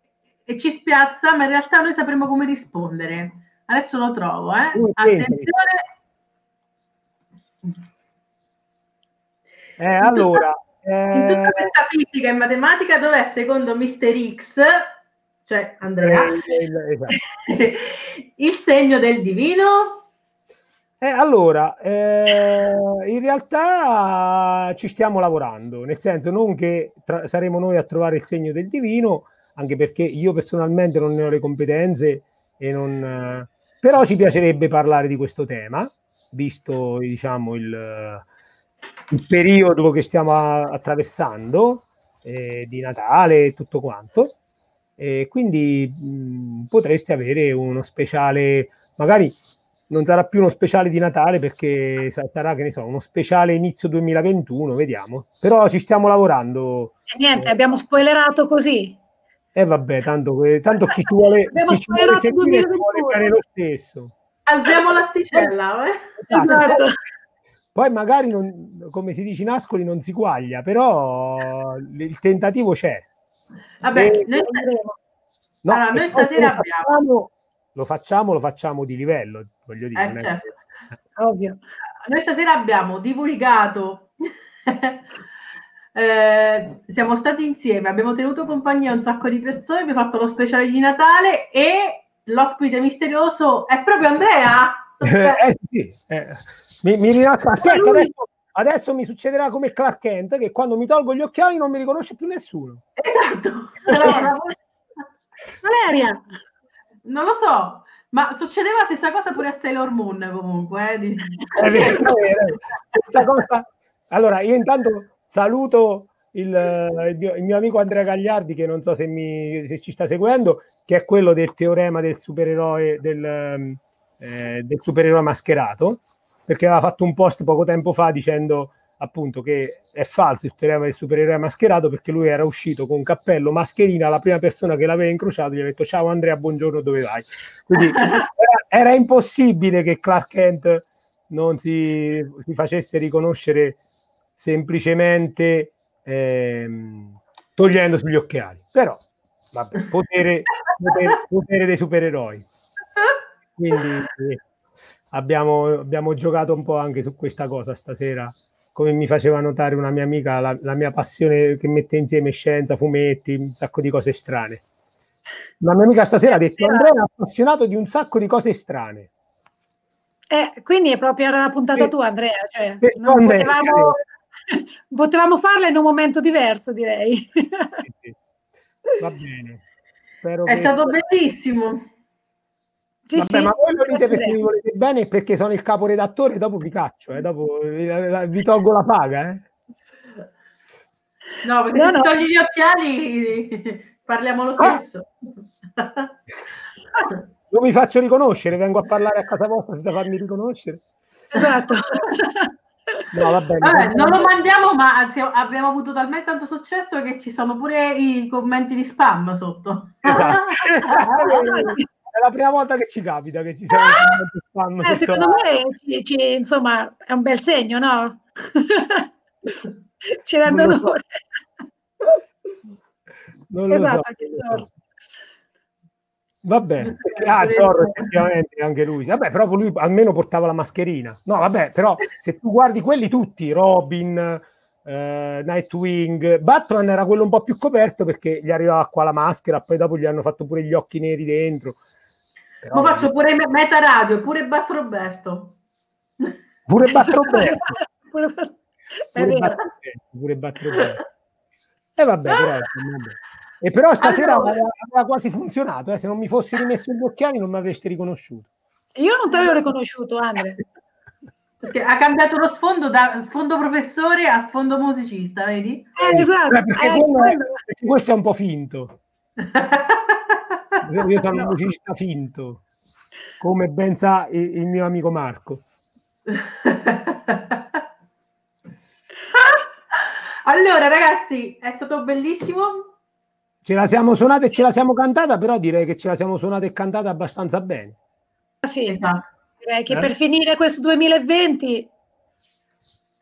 e ci spiazza, ma in realtà noi sapremo come rispondere. Adesso lo trovo, eh. Attenzione. Eh, allora, In tutta eh, questa fisica e matematica, dov'è secondo Mr. X, cioè Andrea, eh, il- esatto. il segno del divino? Eh, allora, eh, in realtà ci stiamo lavorando, nel senso non che tra- saremo noi a trovare il segno del divino, anche perché io personalmente non ne ho le competenze, e non, eh, però ci piacerebbe parlare di questo tema, visto diciamo, il, il periodo che stiamo attraversando, eh, di Natale e tutto quanto. E quindi mh, potreste avere uno speciale, magari non sarà più uno speciale di Natale perché sa- sarà, che ne so, uno speciale inizio 2021, vediamo. Però ci stiamo lavorando. E niente, abbiamo spoilerato così. E vabbè, tanto, que- tanto chi ci vuole, chi ci vuole seguire ci 2021. vuole bene lo stesso. Alziamo l'asticella, eh? Esatto. Esatto. Poi magari, non, come si dice in Ascoli, non si quaglia, però il tentativo c'è. Vabbè, E- noi, No, Allora, noi poi stasera lo facciamo, lo facciamo, lo facciamo di livello, voglio dire. Eh, certo. Ovvio. noi stasera abbiamo divulgato, eh, siamo stati insieme, abbiamo tenuto compagnia a un sacco di persone, abbiamo fatto lo speciale di Natale e l'ospite misterioso è proprio Andrea. Eh, sì, eh. Mi, mi rinasco- aspetta, adesso, adesso mi succederà come Clark Kent che quando mi tolgo gli occhiali non mi riconosce più nessuno. Esatto. Allora, Valeria, non lo so, ma succedeva la stessa cosa pure a Sailor Moon comunque. eh, di- È vero, è vero. Cosa- Allora, io intanto saluto il, eh, il mio, amico Andrea Gagliardi, che non so se, mi, se ci sta seguendo, che è quello del teorema del supereroe, del, ehm, eh, del supereroe mascherato, perché aveva fatto un post poco tempo fa dicendo appunto che è falso il teorema del supereroe mascherato perché lui era uscito con cappello, mascherina, la prima persona che l'aveva incrociato gli ha detto ciao Andrea, buongiorno, dove vai? Quindi era, era impossibile che Clark Kent non si, si facesse riconoscere semplicemente ehm, togliendosi gli occhiali. Però, vabbè, potere, potere, potere dei supereroi. Quindi eh, abbiamo, abbiamo giocato un po' anche su questa cosa stasera. Come mi faceva notare una mia amica, la, la mia passione che mette insieme scienza, fumetti, un sacco di cose strane. Una mia amica stasera ha detto: Andrea è appassionato di un sacco di cose strane. eh, quindi è proprio la puntata Sì. tua, Andrea. Cioè, non potevamo, potevamo farla in un momento diverso, direi. Sì, sì. Va bene. Spero È che- stato bellissimo. Sì, Vabbè, sì. ma voi lo dite perché mi volete bene e perché sono il caporedattore, dopo vi caccio, eh, dopo vi, vi tolgo la paga. Eh. No, perché No, se no. togli gli occhiali parliamo lo Ah. stesso. Non mi faccio riconoscere, vengo a parlare a casa vostra senza farmi riconoscere. Esatto. No, va bene. Vabbè, non lo mandiamo, ma anzi, abbiamo avuto talmente tanto successo che ci sono pure i commenti di spam sotto. Esatto. È la prima volta che ci capita che ci sia un commento spam Eh, sotto secondo la- me ci- ci- insomma, è un bel segno, no? Ci rende Non lo so. onore. Non lo Esatto, so. Vabbè, ah, Zorro effettivamente anche lui. Vabbè, però lui almeno portava la mascherina. No, vabbè, però se tu guardi quelli tutti, Robin, eh, Nightwing, Batman era quello un po' più coperto perché gli arrivava qua la maschera, poi dopo gli hanno fatto pure gli occhi neri dentro. Però- Mo faccio pure me- Meta Radio, pure Bat Roberto. Pure Pure- È pure pure Batman. E vabbè, però, vabbè. E però stasera Allora. aveva, quasi funzionato, eh. se non mi fossi rimesso gli occhiali non mi avreste riconosciuto. Io non ti avevo riconosciuto, Andre. Perché ha cambiato lo sfondo da sfondo professore a sfondo musicista, vedi? Eh, esatto. Eh, perché, eh, quello è- quello- perché questo è un po' finto. Io sono un musicista finto, come ben sa il, il mio amico Marco. allora, ragazzi, è stato bellissimo. Ce la siamo suonata e ce la siamo cantata, però direi che ce la siamo suonata e cantata abbastanza bene. Sì, esatto. direi che eh? per finire questo 2020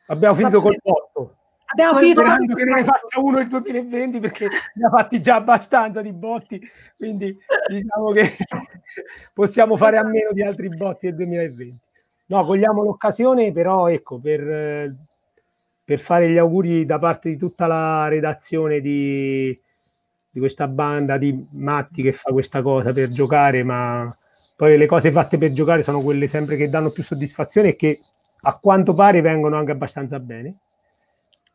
abbiamo finito col botto. Abbiamo finito sperando che non ne faccia uno il 2020 perché ne ha fatti già abbastanza di botti, quindi diciamo che possiamo fare a meno di altri botti del 2020. No, cogliamo l'occasione però ecco per, per fare gli auguri da parte di tutta la redazione di, di questa banda di matti che fa questa cosa per giocare, ma poi le cose fatte per giocare sono quelle sempre che danno più soddisfazione e che a quanto pare vengono anche abbastanza bene.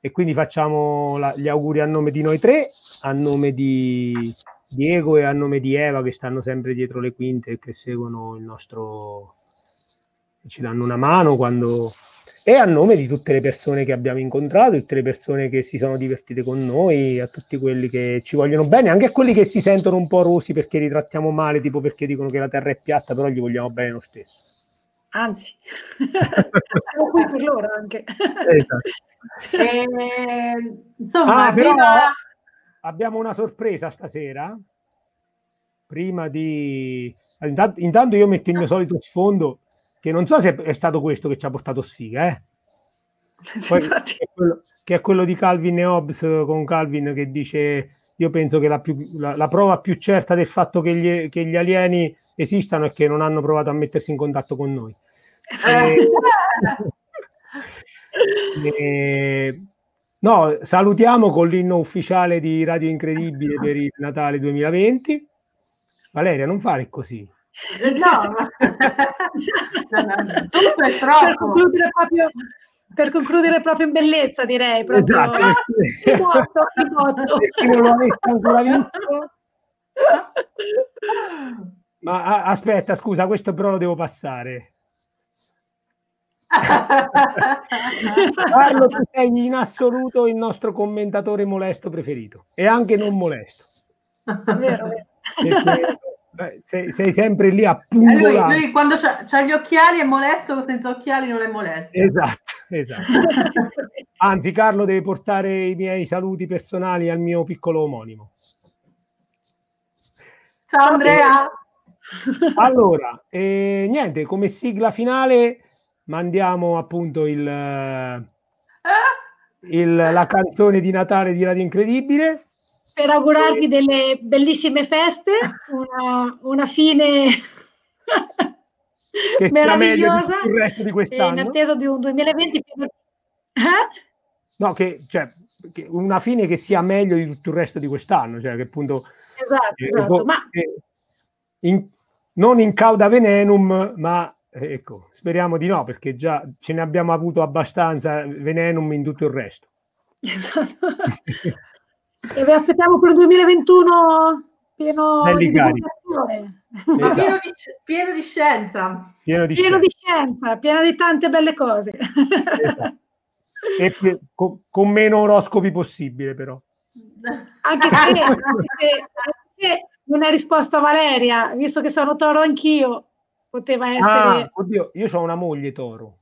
E quindi facciamo la, gli auguri a nome di noi tre, a nome di Diego e a nome di Eva che stanno sempre dietro le quinte e che seguono il nostro ci danno una mano quando e a nome di tutte le persone che abbiamo incontrato, tutte le persone che si sono divertite con noi, a tutti quelli che ci vogliono bene, anche a quelli che si sentono un po' rosi perché li trattiamo male, tipo perché dicono che la terra è piatta, però gli vogliamo bene lo stesso. Anzi, siamo qui per loro anche. Esatto. Eh, insomma, ah, però abbiamo una sorpresa stasera. Prima di... Intanto, intanto, io metto il mio solito sfondo, che non so se è stato questo che ci ha portato sfiga, eh? Poi, che, è quello, che, è quello, di Calvin e Hobbes con Calvin che dice io penso che la, più, la, la prova più certa del fatto che gli, che gli, alieni esistano è che non hanno provato a mettersi in contatto con noi. E, E, no, salutiamo con l'inno ufficiale di Radio Incredibile per il Natale 2020. Valeria, non fare così. No, ma... tutto è troppo. Per concludere proprio, per concludere proprio in bellezza, direi. Proprio... Esatto. chi non lo avesse ancora visto. Ma aspetta, scusa, questo però lo devo passare. Carlo, tu sei in assoluto il nostro commentatore molesto preferito e anche non molesto. Vero, Perché, beh, sei, sei, sempre lì a pungolare. Lui, lui quando ha gli occhiali è molesto, senza occhiali non è molesto. Esatto, esatto. Anzi, Carlo deve portare i miei saluti personali al mio piccolo omonimo. Ciao Andrea. Allora, eh, niente, come sigla finale mandiamo appunto il, il, la canzone di Natale di Radio Incredibile. Per augurarvi delle bellissime feste, una, una fine meravigliosa il resto di quest'anno. in attesa di un 2020 eh? no che, cioè, che una fine che sia meglio di tutto il resto di quest'anno cioè che appunto esatto, eh, esatto. ma in, non in cauda venenum ma eh, ecco, speriamo di no, perché già ce ne abbiamo avuto abbastanza venenum in tutto il resto. Esatto. e vi aspettiamo per il 2021 pieno Belli di divulgazione. Esatto. Pieno, di, pieno, di, scienza. Pieno di, pieno scienza. di scienza, pieno di tante belle cose. Esatto. E con, con, meno oroscopi possibile, però. Anche se, anche se, anche se non è risposta a Valeria, visto che sono toro anch'io poteva ah, essere... Ah, oddio, io ho una moglie toro.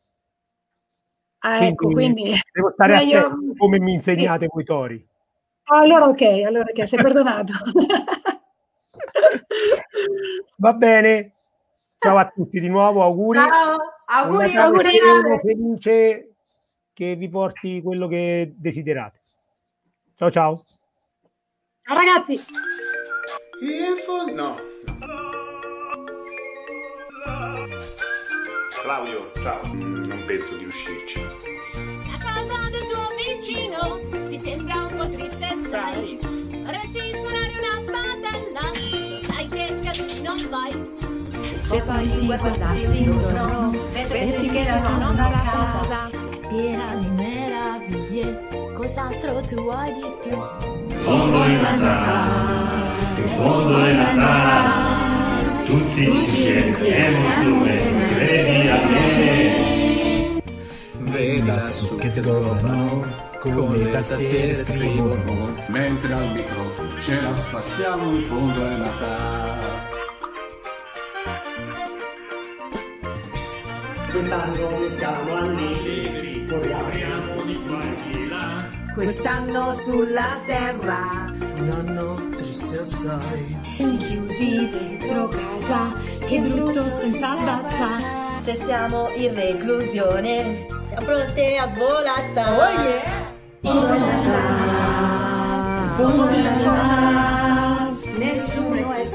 Ah, quindi ecco, quindi... Devo stare meglio... attento come mi insegnate sì. voi tori. Allora ok, allora ok, sei perdonato. Va bene. Ciao a tutti di nuovo, auguri. Ciao, auguri, auguri. Felice che vi porti quello che desiderate. Ciao ciao. Ciao ragazzi. No. Claudio, ciao. Mm, non penso di riuscirci. Vicino ti sembra un po' triste, sai. Vorresti suonare una padella, sai che casino non vai. Se poi ti guardassi intorno, vedresti che la nostra casa è piena di meraviglie. Cos'altro tu vuoi di più? Fondo è Natale, in fondo è Natale tutti insieme come credi a me. Veda su che scorrono con le tastiere scrivono. Mentre al microfono ce la spassiamo in fondo è Natale. Quest'anno siamo allegri, corriamo di qua e di là. Quest'anno sulla terra un anno triste assai. Chiusi dentro casa, che brutto senza albazza. Se siamo in reclusione, siamo pronte a svolazzare. Oh yeah! Buon Natale, nessuno è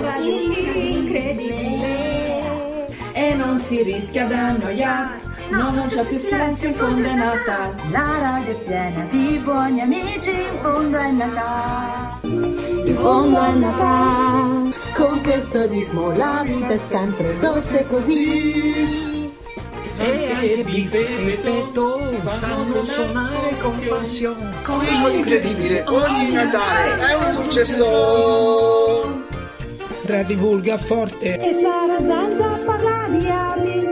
radio incredibile e non si rischia da annoiare. No, non c'è più silenzio in fondo è Natale. La radio è piena di buoni amici, in fondo è Natale. In fondo è Natale, con questo ritmo la vita è sempre dolce così. E anche Biffe Petto sanno suonare con passione. Con ritmo incredibile, ogni Natale è un successo. Andrea divulga forte. E Sara Zanza parla di api.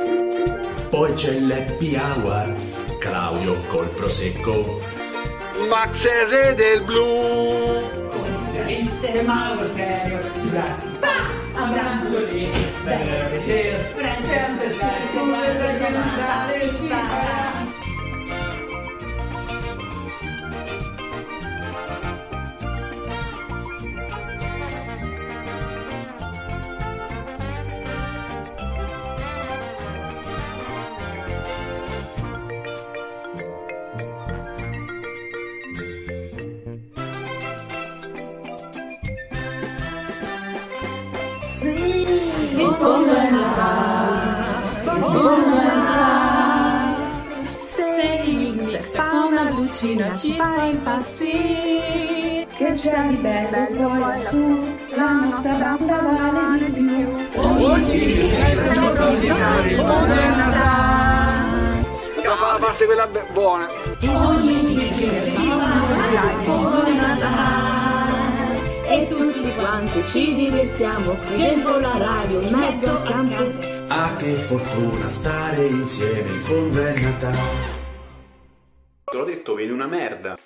Poi c'è l'happy hour, Claudio col prosecco. Max è il re del blu. Triste ma lo serio, ci grassi. Lucina ci fa impazzire. Che c'è di bello poi su, la nostra banda vale di più. Oggi è il giorno di Natale, fondo è Natale. Io fa la parte quella be- buona. Ogni che si fa buon Natale. E tutti quanti ci divertiamo qui dentro la radio in mezzo al campo. Ah, che fortuna stare insieme in fondo è Natale. Te l'ho detto, vieni una merda.